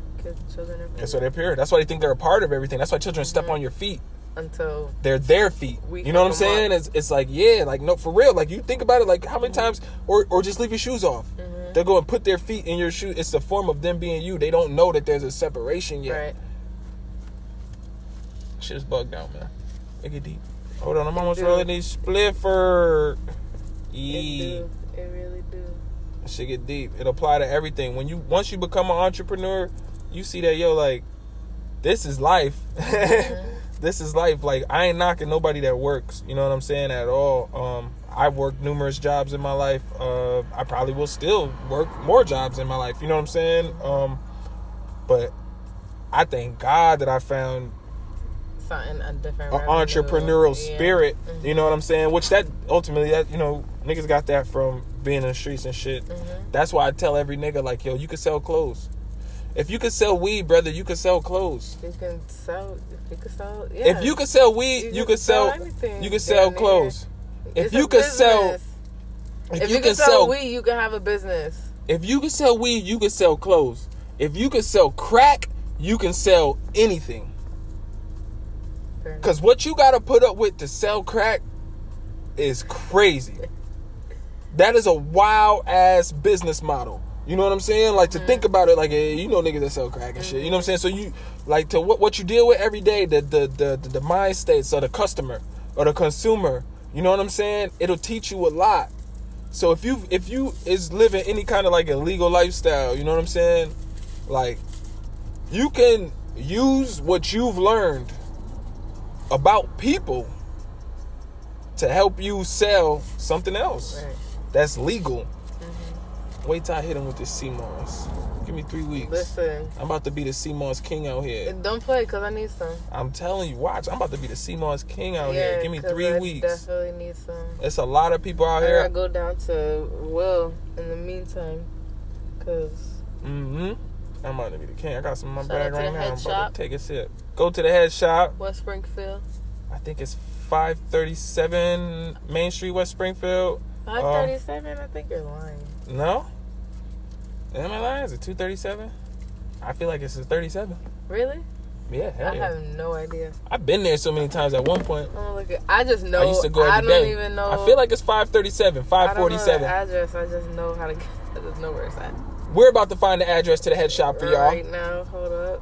Children are pure. That's why they're pure. That's why they think they're a part of everything. That's why children step on your feet. Until They're their feet. You know what I'm saying? up. It's, it's like yeah, like no, for real. Like you think about it, like how many times, or or just leave your shoes off. Mhm. They'll go and put their feet in your shoe. It's a form of them being you. They don't know that there's a separation yet. right. Shit is bugged out, man. Make it deep. Hold on, I'm almost rolling these spliffer. It Yeah. do. It really do. Shit get deep. It apply to everything. When you once you become an entrepreneur, you see that yo like this is life. (laughs) this is life. Like I ain't knocking nobody that works. You know what I'm saying at all. Um, I've worked numerous jobs in my life. Uh, I probably will still work more jobs in my life. You know what I'm saying? Um, but I thank God that I found Something a different an entrepreneurial Yeah. spirit. Mhm. You know what I'm saying? Which that ultimately that you know niggas got that from being in the streets and shit. Mhm. That's why I tell every nigga like, yo, you can sell clothes. If you can sell weed, brother, you can sell clothes. You can sell. If you can sell. Yeah. If you can sell weed, You you, can can sell. sell you can sell down there. clothes. If It's you a can sell, if, if you, can, can sell, sell, weed, you can have a business. if you can sell weed, you can sell clothes. If you can sell crack, you can sell anything. Cause what you gotta put up with to sell crack is crazy. That is a wild ass business model. You know what I'm saying? Like to think about it, like eh, you know niggas that sell crack and shit. You know what I'm saying? So you like to what what you deal with every day, the the the the, the mind states of the customer or the consumer. You know what I'm saying? It'll teach you a lot. So if you if you is living any kind of like illegal lifestyle, you know what I'm saying? Like you can use what you've learned about people to help you sell something else Right. that's legal. Wait till I hit him with this sea moss. Give me three weeks. Listen, I'm about to be the sea moss king out here. don't play because I need some. I'm telling you, watch. I'm about to be the sea moss king out here. Give me three I weeks. Definitely need some. It's a lot of people out here. I here. gotta go down to Will in the meantime, cause Mm-hmm. I'm about to be the king. I got some in my Shout bag right now. I'm about shop. to take a sip. Go to the head shop. West Springfield, I think it's 537 Main Street, West Springfield. five thirty-seven. I think you're lying. No? Am I lying? Is it two thirty seven? I feel like it's a thirty seven. Really? Yeah, hell I yeah. have no idea. I've been there so many times. At one point, I'm look at, I just know. I used to go I don't day. even know. I feel like it's five thirty seven, I don't know the address. I just know how to get. I just know where it's at. We're about to find the address to the head shop for y'all. Right now, hold up.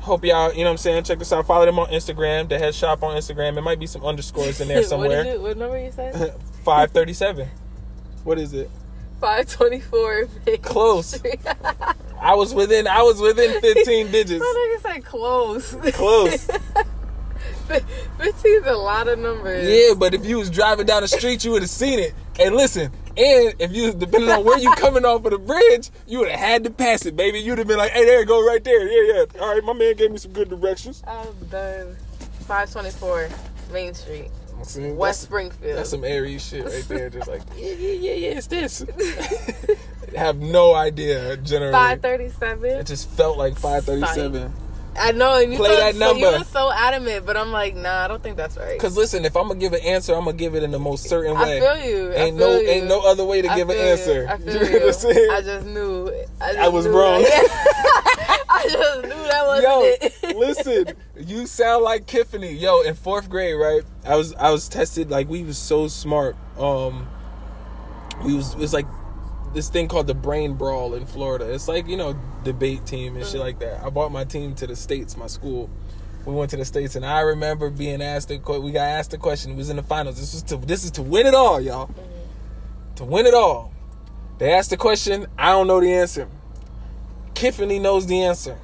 Hope y'all, you know what I'm saying. Check us out. Follow them on Instagram. The head shop on Instagram. It might be some underscores in there (laughs) what somewhere. did you? What number you said? (laughs) Five thirty seven. What is it? Five twenty four. (laughs) Close. (laughs) I was within. I was within fifteen (laughs) digits. I it's like close. Close. Fifteen's a lot of numbers. Yeah, but if you was driving down the street, you would have seen it. And listen, and if you depending on where you coming off of the bridge, you would have had to pass it, baby. You'd have been like, "Hey, there, go right there." Yeah, yeah. All right, my man gave me some good directions. I'm done. Five twenty four Main Street, See, West that's, Springfield. that's some Aries shit right there. Just like, (laughs) yeah, yeah, yeah, yeah. It's this. (laughs) (laughs) have no idea. Generally, Five thirty seven. it just felt like five thirty-seven. I know, and you Play that so, you were so adamant, but I'm like, nah, I don't think that's right. Cause listen, if I'm gonna give an answer, I'm gonna give it in the most certain way. I feel you. I Ain't feel no, you. ain't no other way to I give an you. answer. I (laughs) feel You know? I just knew. I, just I was wrong. (laughs) (laughs) I just knew that wasn't Yo, it. listen, you sound like Tiffany. Yo, in fourth grade, right? I was I was tested like we was so smart. Um, we was it was like this thing called the Brain Brawl in Florida. It's like you know debate team and shit mm. like that. I brought my team to the states, my school. We went to the states, and I remember being asked a que- we got asked a question. It was in the finals. This was to this is to win it all, y'all. Mm. To win it all. They asked the question. I don't know the answer. Tiffany knows the answer.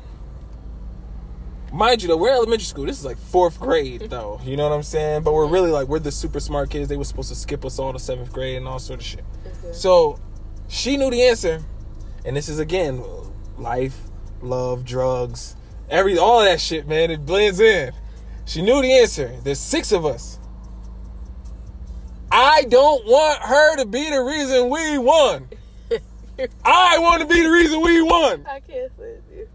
Mind you, though, we're elementary school. This is like fourth grade, (laughs) though. You know what I'm saying? But we're really like we're the super smart kids. They were supposed to skip us all to seventh grade and all sort of shit. So she knew the answer, and this is again life, love, drugs, every all that shit, man. It blends in. She knew the answer. There's six of us. I don't want her to be the reason we won. (laughs) I want to be the reason we won. I can't say you.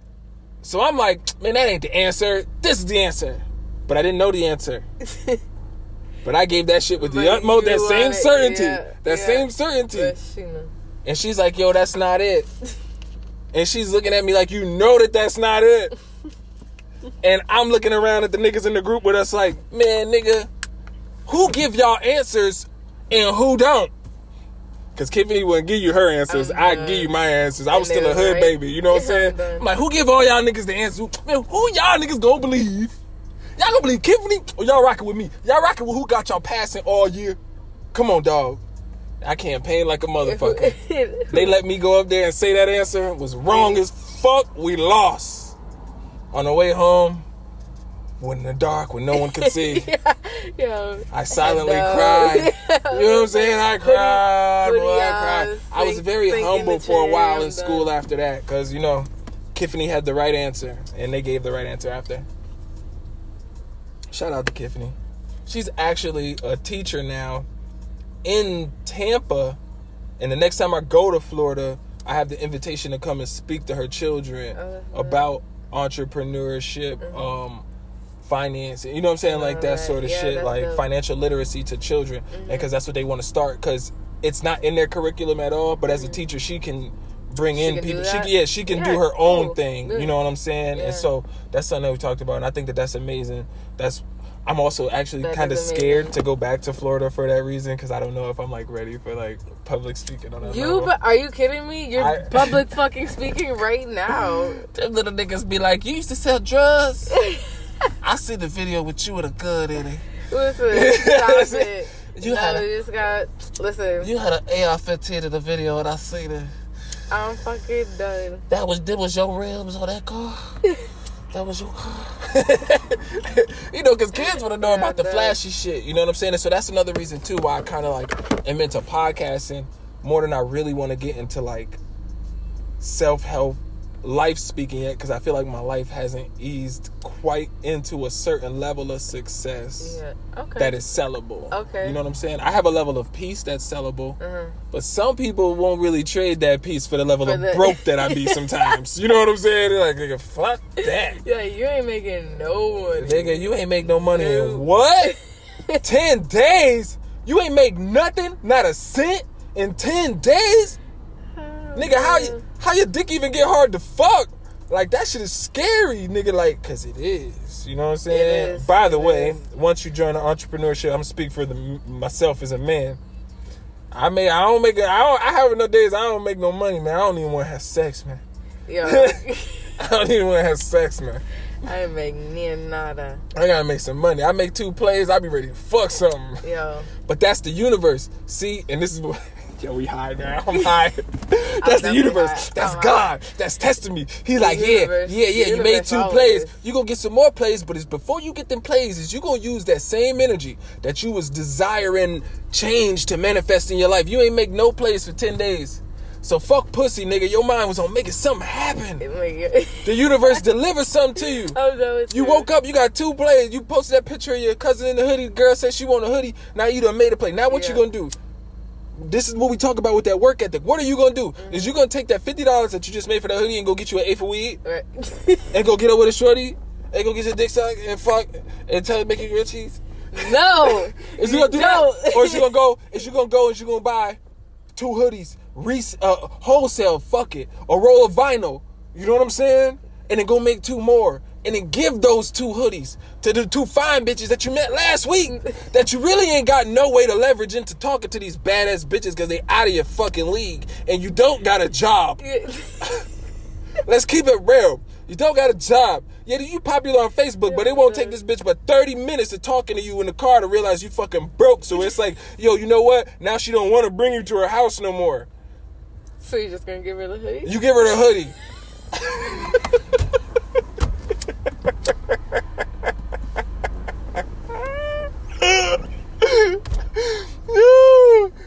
So I'm like, man, that ain't the answer. This is the answer. But I didn't know the answer. (laughs) But I gave that shit with the utmost, that same certainty. yeah, that yeah. same certainty. But she knew. And she's like, yo, that's not it. And she's looking at me like, you know that that's not it. And I'm looking around at the niggas in the group with us like, man, nigga, who give y'all answers and who don't? Because Tiffany wouldn't give you her answers. I give you my answers. I was still a hood right? baby. You know what I'm I'm saying? I'm like, who give all y'all niggas the answer? Man, who y'all niggas gonna believe? Y'all gonna believe Tiffany or y'all rocking with me? Y'all rocking with who got y'all passing all year? Come on, dog. I campaigned like a motherfucker. (laughs) They let me go up there and say that answer was wrong as fuck. We lost. On the way home, when in the dark, when no one could (laughs) see, Yo, I silently know. cried. (laughs) You know what I'm saying? I cried, boy. I cried. I was very humble for a while I'm in school after that, because you know, Tiffany had the right answer, and they gave the right answer after. Shout out to Tiffany. She's actually a teacher now in Tampa, and the next time I go to Florida, I have the invitation to come and speak to her children nice. about entrepreneurship, um, finance. You know what I'm saying? Like that sort of yeah, shit, like dope. Mm-hmm. financial literacy to children, and because that's what they want to start. Because it's not in their curriculum at all, but as a teacher, she can bring Mm-hmm. She in can people. She can- yeah, she can Yeah, do her own cool. thing. You know what I'm saying? Yeah. And so that's something that we talked about, and I think that that's amazing. That's I'm also actually kind of scared to go back to Florida for that reason because I don't know if I'm like ready for like public speaking on that You, level. are you kidding me? You're I- public (laughs) fucking speaking right now. (laughs) Them little niggas be like, you used to sell drugs. (laughs) I see the video with you with a gun in it. Listen, stop it. You no, had a- just got. Listen, You had an AR-15 in the video, and I seen it. I'm fucking done. That was that was your rims on that car. That was your car. (laughs) you know, because kids want to know about the flashy shit. You know what I'm saying? And so that's another reason too why I kind of like am into podcasting more than I really want to get into like self help life speaking yet because I feel like my life hasn't eased quite into a certain level of success Yeah. Okay. that is sellable. Okay. You know what I'm saying? I have a level of peace that's sellable, Uh-huh. but some people won't really trade that peace for the level For of the- (laughs) broke that I be sometimes. you know what I'm saying? They're like, nigga, fuck (laughs) that. Yeah, you ain't making no money. Nigga, you ain't make no money in what? (laughs) 10 days? You ain't make nothing? Not a cent in 10 days? Nigga, how you How your dick even get hard to fuck? Like that shit is scary, nigga. Like, cause it is. You know what I'm saying? is. By the way, is. once you join the entrepreneurship, I'm speak for the myself as a man. I may I don't make it. I don't. I have enough days. I don't make no money, man. I don't even want to have sex, man. Yo, (laughs) I don't even want to have sex, man. I ain't make near nada. I gotta make some money. I make two plays. I be ready to fuck something. Yeah. But that's the universe. See, and this is what. (laughs) Yo, we high now. I'm high. (laughs) That's the universe. That's I'm God. That's testing me. He's like, yeah, universe- yeah, yeah. the You made two always. plays. You gonna get some more plays, but it's before you get them plays, is you gonna use that same energy that you was desiring change to manifest in your life. You ain't make no plays for ten days. So fuck pussy, nigga. Your mind was on making something happen. it make it. (laughs) The universe delivers something to you. (laughs) Oh no, You true. woke up, you got two plays. You posted that picture of your cousin in the hoodie. The girl said she want a hoodie. Now you done made a play. Now what you gonna do? This is what we talk about with that work ethic. What are you gonna do? Mm-hmm. Is you gonna take that fifty dollars that you just made for that hoodie and go get you an eight for weed Right. and go get up with a shorty and go get your dick sucked and fuck and tell her make you grilled cheese? no. Is you gonna do that? Or is you gonna go? Is you gonna go and you gonna buy two hoodies, res- uh, wholesale? Fuck it, a roll of vinyl. You know what I'm saying? And then go make two more, and then give those two hoodies to the two fine bitches that you met last week. that you really ain't got no way to leverage into talking to these badass bitches because they out of your fucking league, and you don't got a job. (laughs) Let's keep it real. You don't got a job. Yeah, you popular on Facebook, but it won't take this bitch but 30 minutes of talking to you in the car to realize you fucking broke. So it's like, yo, you know what? Now she don't want to bring you to her house no more. so you're just gonna give her the hoodie? You give her the hoodie. (laughs)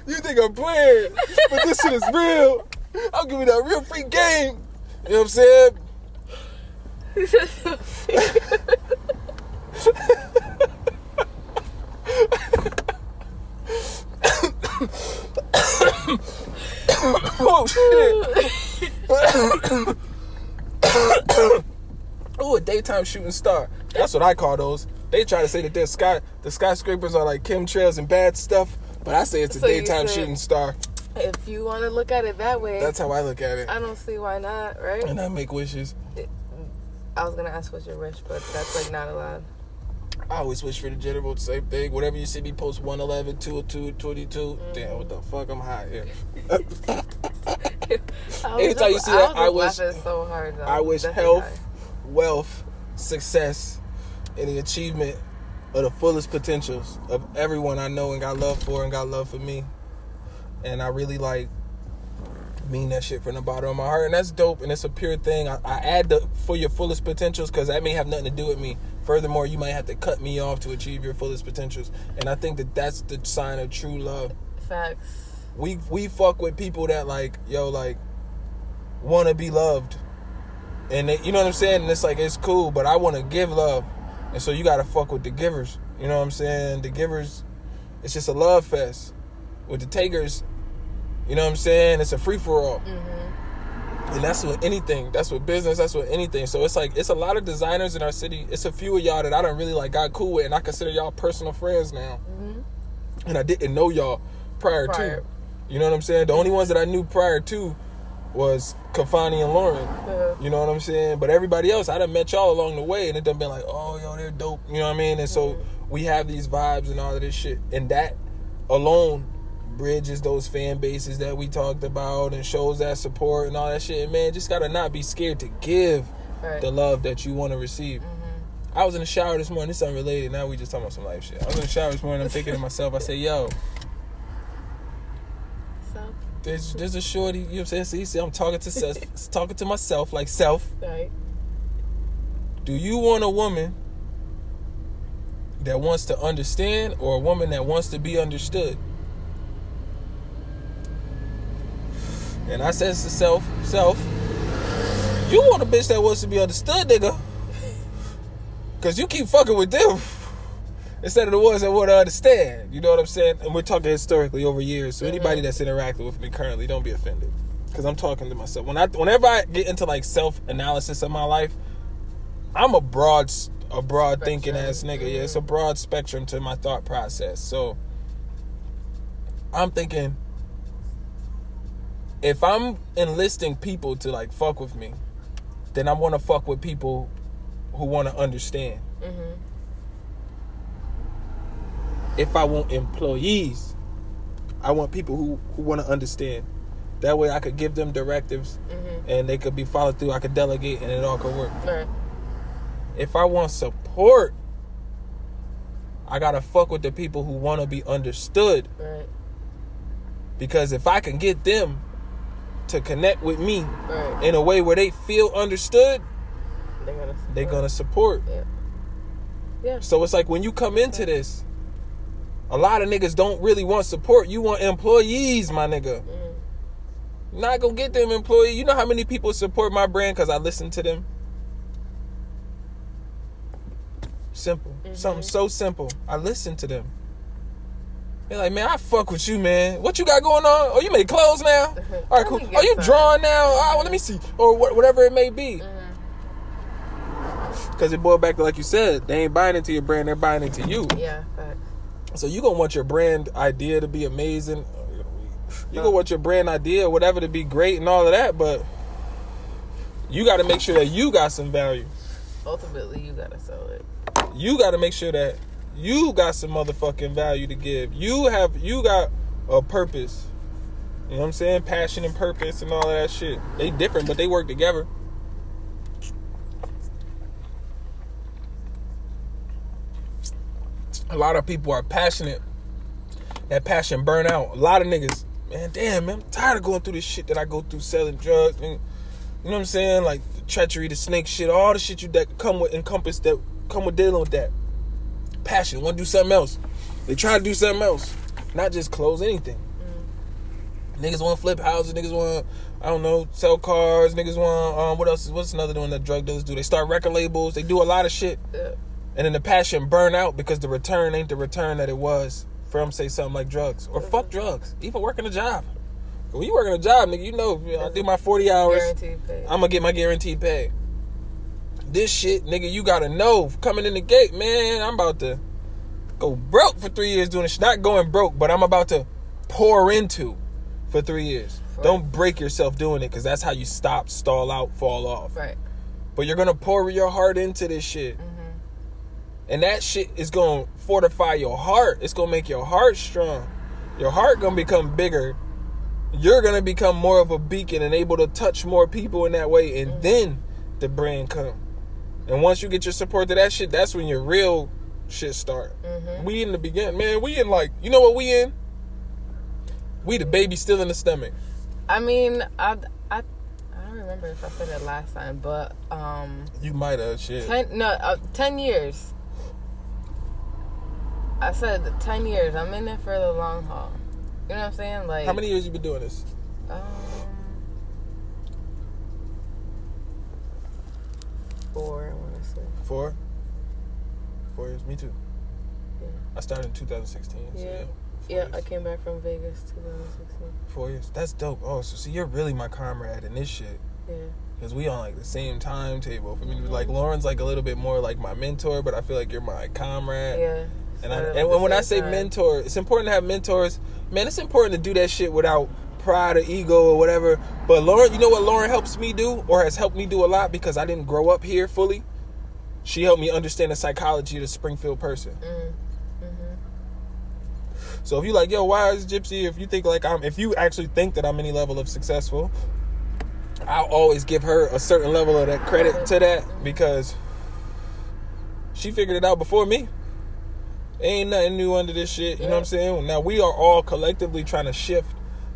you think I'm playing, but this shit is real. I'll give you that real free game. You know what I'm saying? oh shit. Oh, a daytime shooting star. That's what I call those. They try to say that they're sky the skyscrapers are like chemtrails and bad stuff, but I say it's a So daytime said- shooting star. if you want to look at it that way, That's how I look at it. I don't see why not, right? And I make wishes. I was gonna ask what's your wish, but that's like not allowed. I always wish for the general same thing. Whatever you see me post 111, 202, 22. Damn, what the fuck? I'm hot here. (laughs) I Anytime you just- see that, was I wish- so hard. Though. I wish That's health. Wealth, success, and the achievement of the fullest potentials of everyone I know and got love for and got love for me. And I really like mean that shit from the bottom of my heart. And that's dope and it's a pure thing. I, I add the for your fullest potentials because that may have nothing to do with me. Furthermore, you might have to cut me off to achieve your fullest potentials. And I think that that's the sign of true love Facts. we we fuck with people that like yo like want to be loved and they, you know what i'm saying? And it's like it's cool but i want to give love. And so you gotta fuck with the givers. You know what i'm saying? The givers it's just a love fest with the takers. You know what i'm saying? It's a free-for-all. Mm-hmm. And that's with anything. That's with business. That's with anything. So it's like it's a lot of designers in our city. It's a few of y'all that i don't really like got cool with and i consider y'all personal friends now. Mm-hmm. And i didn't know y'all prior, Prior. to you know what i'm saying? The only ones that i knew prior to was Kafani and Lauren. Yeah. You know what I'm saying? But everybody else, I done met y'all along the way, and it done been like, oh, yo, they're dope. You know what I mean? And so we have these vibes and all of this shit, and that alone bridges those fan bases that we talked about and shows that support and all that shit. And man, just gotta not be scared to give Right. the love that you want to receive. Mm-hmm. I was in the shower this morning. This is unrelated. Now we just talking about some life shit. I was in the shower this morning. I'm thinking to myself. I say, yo, there's there's a shorty. You know what I'm saying? See, see, I'm talking to self, (laughs) talking to myself like self. right. Do you want a woman that wants to understand or a woman that wants to be understood? And I says to self, self, you want a bitch that wants to be understood, nigga. Cause you keep fucking with them instead of the ones that want to understand. You know what I'm saying? And we're talking historically over years. So anybody that's interacting with me currently, don't be offended. Cause I'm talking to myself. When I whenever I get into like self analysis of my life, I'm a broad, a broad thinking ass nigga. Yeah, it's a broad spectrum to my thought process. So I'm thinking, if I'm enlisting people to like fuck with me, then I want to fuck with people who want to understand. Mhm. If I want employees, I want people who, who want to understand. That way I could give them directives Mhm. and they could be followed through. I could delegate and it all could work. Right. If I want support, I gotta fuck with the people who want to be understood. Right. Because if I can get them to connect with me Right. in a way where they feel understood, They're gonna. they're gonna support. Yeah. Yeah. So it's like when you come into this, a lot of niggas don't really want support. You want employees, my nigga. Mhm. Not gonna get them employee. You know how many people support my brand because I listen to them? Simple. Mm-hmm. Something so simple. I listen to them. They're like, man, I fuck with you, man. What you got going on? Oh, you make clothes now? (laughs) All right, cool. Me Oh, you drawing now? Oh, well, let me see. Or wha- whatever it may be. Mm. Because it boiled back to, like you said, they ain't buying into your brand, they're buying into you. Yeah. Facts. So you're gonna want your brand idea to be amazing. You gonna want your brand idea, whatever, to be great and all of that, but you got to make sure that you got some value. Ultimately, you gotta sell it. You got to make sure that you got some motherfucking value to give. You have you got a purpose. You know what I'm saying? Passion and purpose and all of that shit. They different, but they work together. A lot of people are passionate. That passion burn out. A lot of niggas, man, damn, man, I'm tired of going through this shit that I go through selling drugs. And, you know what I'm saying? Like the treachery, the snake shit, all the shit you that come with encompass that come with dealing with that. Passion, want to do something else. They try to do something else, not just close anything. Niggas want to flip houses. Niggas want, I don't know, sell cars. Niggas want, um, what else? is What's another one that drug dealers do? They start record labels. They do a lot of shit, Yeah. And then the passion burn out because the return ain't the return that it was from, say, something like drugs or fuck drugs. Even working a job. When you working a job, nigga, you know, you know, I do my forty hours. Guaranteed pay. I'm gonna get my guaranteed pay. This shit, nigga, you gotta know coming in the gate, man. I'm about to go broke for three years doing this. shit. Not going broke, but I'm about to pour into for three years. Right. Don't break yourself doing it, cause that's how you stop, stall out, fall off. Right. But you're gonna pour your heart into this shit, Mhm. And that shit is gonna fortify your heart. It's gonna make your heart strong. Your heart gonna become bigger. You're gonna become more of a beacon and able to touch more people in that way, and then the brand come. And once you get your support to that shit, that's when your real shit start. Mhm. We in the beginning, man. We in like, you know what we in? We the baby still in the stomach. I mean, I, I, I don't remember if I said it last time, but um, You might have shit. ten no, uh, ten years. I said ten years. I'm in it for the long haul. You know what I'm saying? Like How many years you been doing this? Um, four. I want to say. Four. Four years. Me too. Yeah. I started in 2016. So Yeah. yeah. Four Yeah, years. I came back from Vegas 2016. Four years. That's dope. Oh, so see, you're really my comrade in this shit. Yeah. Cause we on like the same timetable. For me, like Lauren's like a little bit more like my mentor, but I feel like you're my comrade. Yeah. And, I, and when, I say time. mentor, it's important to have mentors. Man, it's important to do that shit without pride or ego or whatever. But Lauren, you know what Lauren helps me do or has helped me do a lot because I didn't grow up here fully. She helped me understand the psychology of the Springfield person. Mm. Mhm. So if you like, yo, why is Gypsy? If you think like I'm, if you actually think that I'm any level of successful, I'll always give her a certain level of that credit to that because she figured it out before me. Ain't nothing new under this shit. You know what I'm saying? Now we are all collectively trying to shift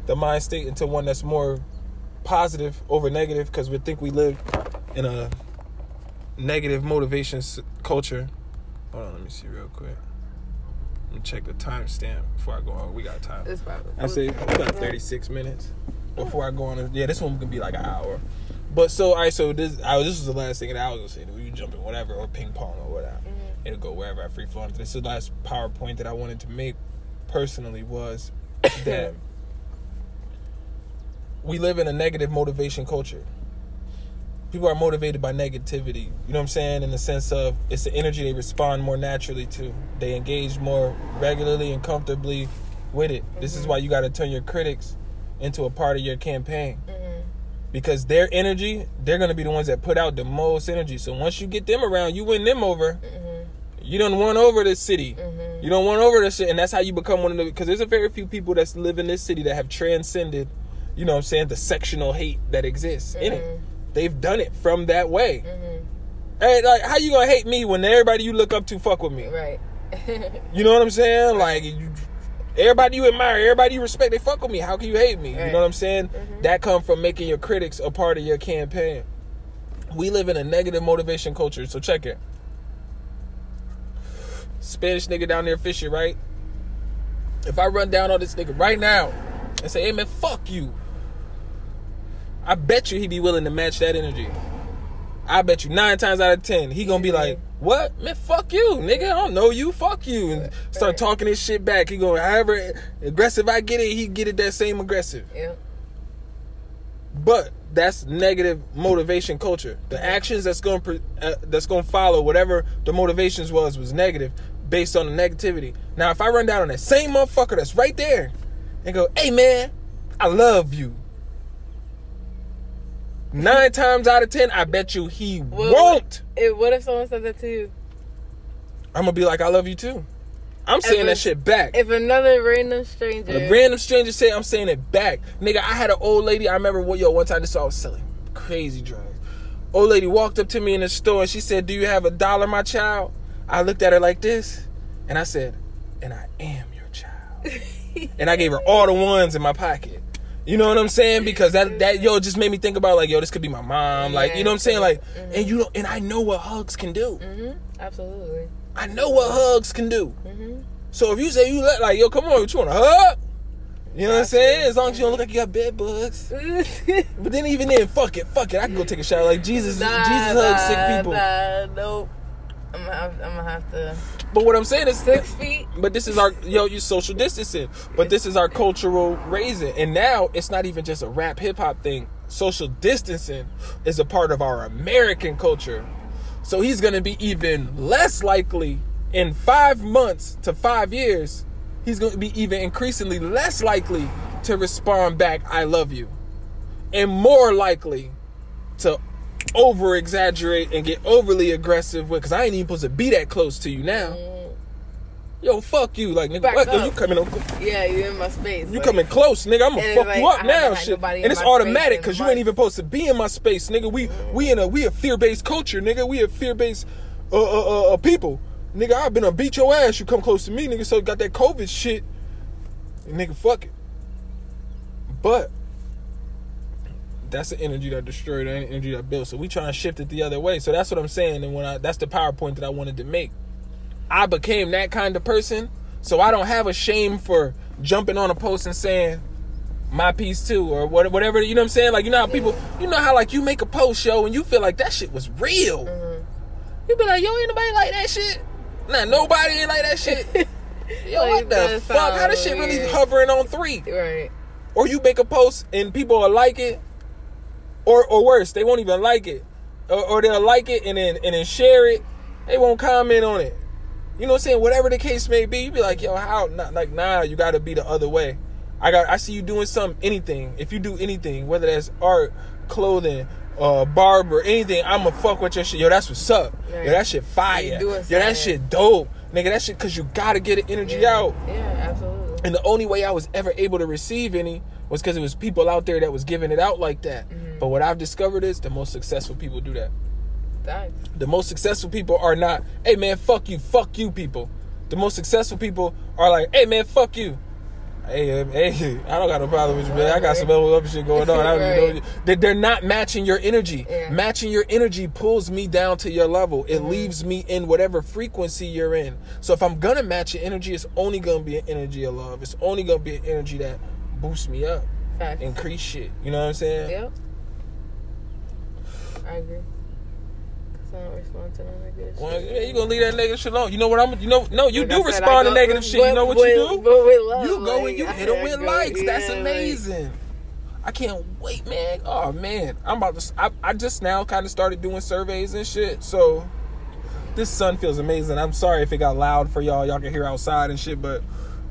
the mind state into one that's more positive over negative because we think we live in a negative motivation culture. Hold on, let me see real quick. Let me check the timestamp before I go on. We got time. It's probably. I say about 36 minutes before I go on. Yeah, this one can be like an hour. But so, all right, so this I, this was the last thing that I was gonna say. We jumping whatever or ping pong or whatever. It'll go wherever I free flow flowing. This is the last PowerPoint that I wanted to make personally was (coughs) that we live in a negative motivation culture. People are motivated by negativity. You know what I'm saying? In the sense of it's the energy they respond more naturally to. They engage more regularly and comfortably with it. This is why you got to turn your critics into a part of your campaign Mhm. because their energy, they're gonna be the ones that put out the most energy. So once you get them around, you win them over. Mhm. You don't won over the city. Mhm. You don't won over the shit, and that's how you become one of the. Because there's a very few people that live in this city that have transcended, you know, what I'm saying the sectional hate that exists in it. Mhm. They've done it from that way. Mhm. Hey, like, how you gonna hate me when everybody you look up to fuck with me? Right. (laughs) You know what I'm saying? Like, you, everybody you admire, everybody you respect, they fuck with me. How can you hate me? You know what I'm saying? Mhm. That come from making your critics a part of your campaign. We live in a negative motivation culture, so check it. Spanish nigga down there fishing, right? If I run down on this nigga right now and say, "Hey man, fuck you," I bet you he'd be willing to match that energy. I bet you nine times out of ten he gonna be like, "What man? Fuck you, nigga! I don't know you. Fuck you!" and start talking his shit back. He going, however aggressive I get it, he get it that same aggressive. yeah. But that's negative motivation culture. The actions that's going uh, that's going to follow whatever the motivations was was negative based on the negativity. Now, if I run down on that same motherfucker that's right there and go, "Hey man, I love you." Nine times out of ten, I bet you he Well, won't. If, what if someone said that to you? I'm gonna be like, "I love you too." I'm saying If that shit back. If another random stranger. A random stranger say I'm saying it back. Nigga, I had an old lady, I remember what yo, one time this I was selling crazy drugs. Old lady walked up to me in the store and she said, Do you have a dollar, my child? I looked at her like this and I said, And I am your child. (laughs) and I gave her all the ones in my pocket. You know what I'm saying? Because that that yo just made me think about like, yo, this could be my mom. Like, you know what I'm saying? Like, and you know, and I know what hugs can do. hmm Absolutely. I know what hugs can do. hmm So if you say you let like, yo, come on, you want a hug? You know what I'm saying? As long as you don't look like you got bed bugs. (laughs) But then even then, fuck it, fuck it. I can go take a shower. Like Jesus, Nah, Jesus hugs sick people. Nah, nope. I'm gonna have, I'm gonna have to But what I'm saying is, six feet. but this is our yo, you social distancing. But this is our cultural raising, and now it's not even just a rap hip hop thing. Social distancing is a part of our American culture. So he's gonna be even less likely in five months to five years. He's gonna be even increasingly less likely to respond back, "I love you," and more likely to over exaggerate and get overly aggressive with because I ain't even supposed to be that close to you now. Yo, fuck you. Like nigga, Back what? Yo, you coming on Yeah, you in my space. you like- coming close, nigga. I'm gonna fuck like, you up haven't now, shit. And it's automatic because you ain't even supposed to be in my space, nigga. We we in a we a fear based culture, nigga. We a fear based uh, uh, uh, uh, people, nigga. I've been a beat your ass. You come close to me, nigga. So got that COVID shit, nigga. Fuck it. But that's the energy that destroyed the energy that built. So we trying to shift it the other way. So that's what I'm saying. And when I that's the PowerPoint that I wanted to make. I became that kind of person, so I don't have a shame for jumping on a post and saying my piece too, or whatever. You know what I'm saying? Like you know how people, you know how like you make a post show and you feel like that shit was real. Mhm. You be like, yo, ain't nobody like that shit. Nah, nobody ain't like that shit. (laughs) Yo, Like, what the fuck? How this shit really hovering on three? Right. Or you make a post and people are like it, or or worse, they won't even like it, or, or they'll like it and then and then share it. They won't comment on it. You know what I'm saying? Whatever the case may be, you be like, yo, how? Not like, nah, you got to be the other way. I got, I see you doing some anything. If you do anything, whether that's art, clothing, uh, barber, anything, I'ma fuck with your shit. Yo, that's what's up. Yo, that shit fire. Yo, that something. shit dope, nigga. That shit, cause you gotta get the energy Yeah. out. Yeah, absolutely. And the only way I was ever able to receive any was because it was people out there that was giving it out like that. Mm-hmm. But what I've discovered is the most successful people do that. The most successful people are not, hey man, fuck you, fuck you people. The most successful people are like, hey man, fuck you. Hey, um, hey, (laughs) I don't got no problem with you, man. I got some other shit going on. I don't even know. They- They're not matching your energy. Yeah. Matching your energy pulls me down to your level. It leaves me in whatever frequency you're in. So if I'm gonna match your energy, it's only gonna be an energy of love. It's only gonna be an energy that boosts me up, Facts. increase shit. You know what I'm saying? Yep. I agree. Cause I don't respond to of that shit. Well, yeah, you gonna leave that negative shit alone. You know what I'm? You know, no, you Like do respond to negative shit. You know what with- you do? Love, You go like, and you I hit them with likes. That's yeah, like- amazing. I can't wait, man. Oh man, I'm about to. I, I just now kind of started doing surveys and shit. So this sun feels amazing. I'm sorry if it got loud for y'all. Y'all can hear outside and shit, but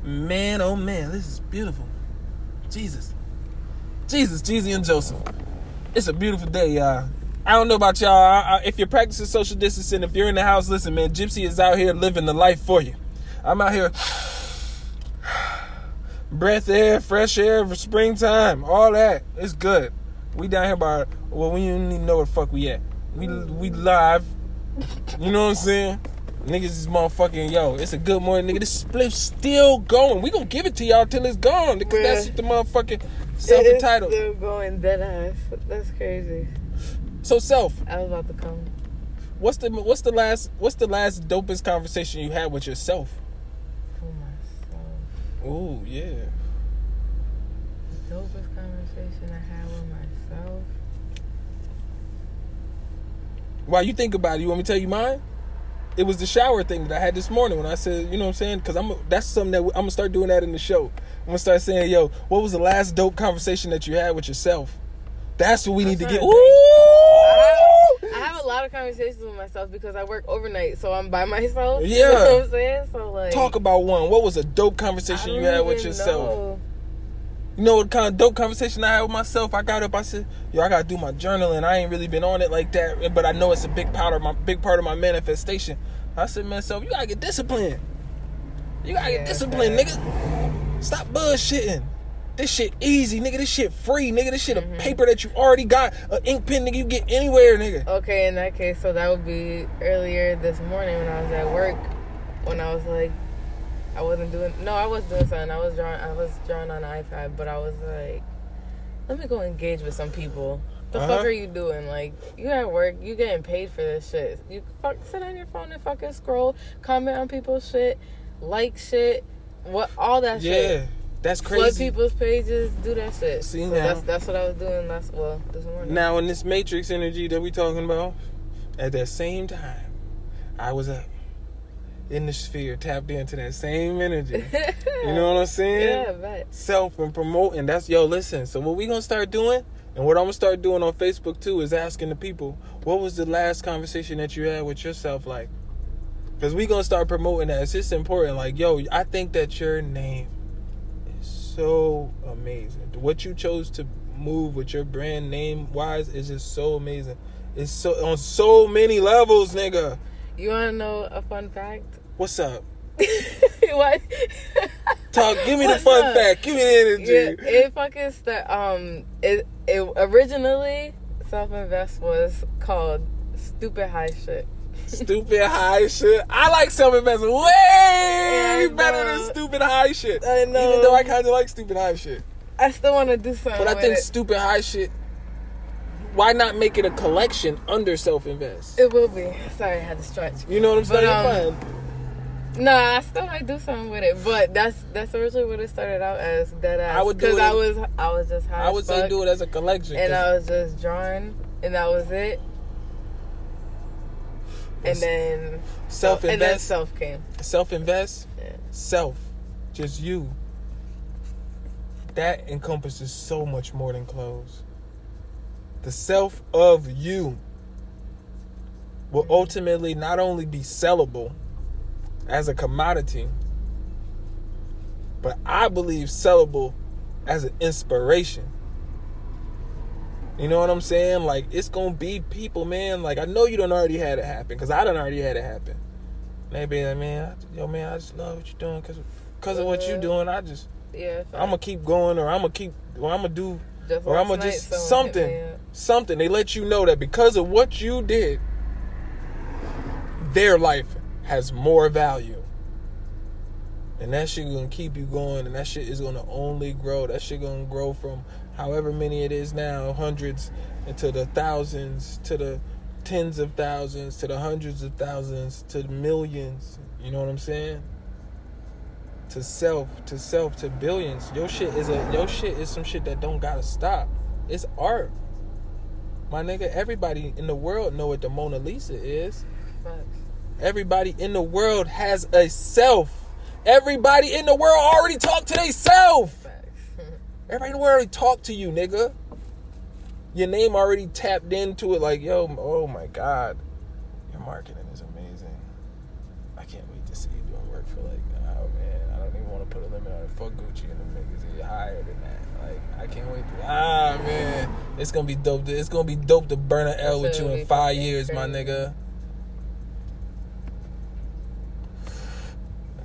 man, oh man, this is beautiful. Jesus. Jesus, Jeezy and Joseph. It's a beautiful day, y'all. I don't know about y'all. I, I, if you're practicing social distancing, if you're in the house, listen, man. Gypsy is out here living the life for you. I'm out here, (sighs) breath air, fresh air, springtime, all that. It's good. We down here by well, we don't even know where the fuck we at. We we live. You know what I'm saying? Niggas is motherfucking yo. It's a good morning, nigga. This split still going. We gonna give it to y'all till it's gone because that's the motherfucking self entitled. Still going dead ass. That's crazy. So self. I was about to come. What's the what's the last what's the last dopest conversation you had with yourself? for myself. Ooh, yeah. The dopest conversation I had with myself. While you think about it, you want me to tell you mine? It was the shower thing that I had this morning when I said, you know what I'm saying? Because I'm that's something that I'm gonna start doing that in the show. I'm gonna start saying, yo, what was the last dope conversation that you had with yourself? That's what we need to get. right. Ooh! I have a lot of conversations with myself because I work overnight, so I'm by (laughs) myself. You Yeah. know what I'm saying? So like Talk about one. What was a dope conversation you had with yourself? know. You know what kind of dope conversation I had with myself? I got up, I said, "Yo, I gotta do my journaling. I ain't really been on it like that, but I know it's a big part of my big part of my manifestation." I said, "Man, self, you gotta get disciplined. You gotta get disciplined, nigga. Stop bullshitting. This shit easy, nigga. This shit free, nigga. This shit Mm-hmm. a paper that you already got, an ink pen, nigga. You get anywhere, nigga. Okay, in that case, so that would be earlier this morning when I was at work, when I was like, I wasn't doing. No, I was doing something. I was drawing. I was drawing on an iPad, but I was like, let me go engage with some people. The Uh-huh. fuck are you doing? Like, you at work, you getting paid for this shit. You fuck sit on your phone and fucking scroll, comment on people's shit, like shit, what all that Yeah, shit. Yeah, that's crazy. Flood people's pages, do that shit. See So now. that's that's what I was doing last well this morning. Now, in this matrix energy that we talking about, at that same time, I was up in the sphere, tapped into that same energy. (laughs) You know what I'm saying? Yeah, bet. Self and promoting. That's yo. Listen. So what we gonna start doing, and what I'm gonna start doing on Facebook too, is asking the people, what was the last conversation that you had with yourself like? Because we gonna start promoting that. It's just important. Like yo, I think that your name is so amazing. What you chose to move with your brand name wise is just so amazing. It's so on so many levels, nigga. You wanna know a fun fact? What's up? (laughs) what? Talk. Give me the fun up? fact. Give me the energy. Yeah, it fucking st- um it it originally self invest was called stupid high shit. Stupid high shit. I like self investment way better than stupid high shit. I know. Even though I kind of like stupid high shit, I still want to do something. but I think it. stupid high shit. Why not make it a collection under self invest? it will be. Sorry, I had to stretch. You know what I'm But, saying? um, Nah, I still might do something with it, but that's that's originally what it started out as. Dead ass. I would do because I was I was just high. I would say do it as a collection. and I was just drawing, and that was it. And then self and then invest, self came. self invest, Yeah. self, just you. That encompasses so much more than clothes. The self of you will ultimately not only be sellable as a commodity, but I believe sellable as an inspiration. You know what I'm saying? Like it's gonna be people, man. Like I know you don't already had it happen, cause I don't already had it happen. Maybe like, man, I, yo, man, I just love what you're doing, cause, cause of what you Uh-huh. doing. I just, Yeah. I'm gonna keep going, or I'm gonna keep, or I'm gonna do, Just or I'm gonna just something, me something. They let you know that because of what you did, their life has more value. And that shit gonna keep you going, and that shit is gonna only grow. That shit gonna grow from however many it is now, hundreds, into the thousands, to the tens of thousands, to the hundreds of thousands, to the millions. You know what I'm saying? To self, to self, to billions. Your shit is a your shit is some shit that don't gotta stop. It's art. My nigga, everybody in the world know what the Mona Lisa is. Everybody in the world has a self. Everybody in the world already talk to they self. (laughs) Everybody in the world already talk to you, nigga. Your name already tapped into it like, yo, oh my God. Your marketing is amazing. I can't wait to see you doing work for like, oh man, I don't even want to put a limit on it. fuck Gucci and the niggas. He higher than that. Like I can't wait. To, ah man, it's gonna be dope. To, it's gonna be dope to burn an L with you in five years, my nigga.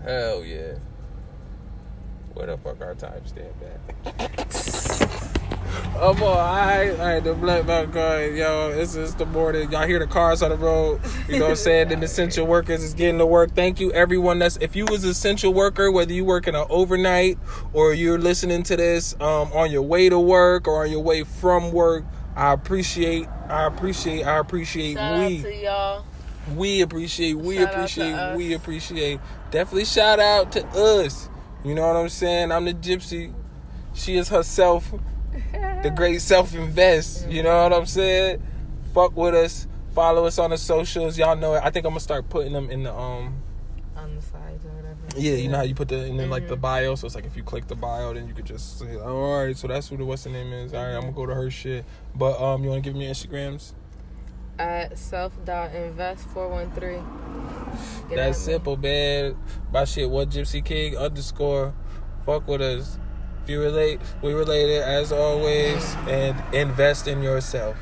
Hell yeah. Where the fuck our timestamp at? Oh boy, alright, alright, the black belt car, yo, it's just the morning. Y'all hear the cars on the road. You know what I'm saying? Then essential workers is getting to work. Thank you everyone that's if you was an essential worker, whether you working an overnight or you're listening to this um, on your way to work or on your way from work, I appreciate I appreciate I appreciate Shout we out to y'all. we appreciate we Shout appreciate we appreciate definitely shout out to us. You know what i'm saying? I'm the gypsy. She is herself the (laughs) great self-invest. You know what i'm saying? Fuck with us. Follow us on the socials. Y'all know it. I think i'm gonna start putting them in the um On the sides or whatever. yeah you know how you put the in the, like the Mhm. bio? So it's like if you click the bio then you could just say all right so that's who the what's the name is. All right i'm gonna go to her shit. But um you want to give me your instagrams At self.invest 413. Get That's at simple, man. My shit, what Gypsy King underscore. Fuck with us. If you relate, we related as always, and invest in yourself.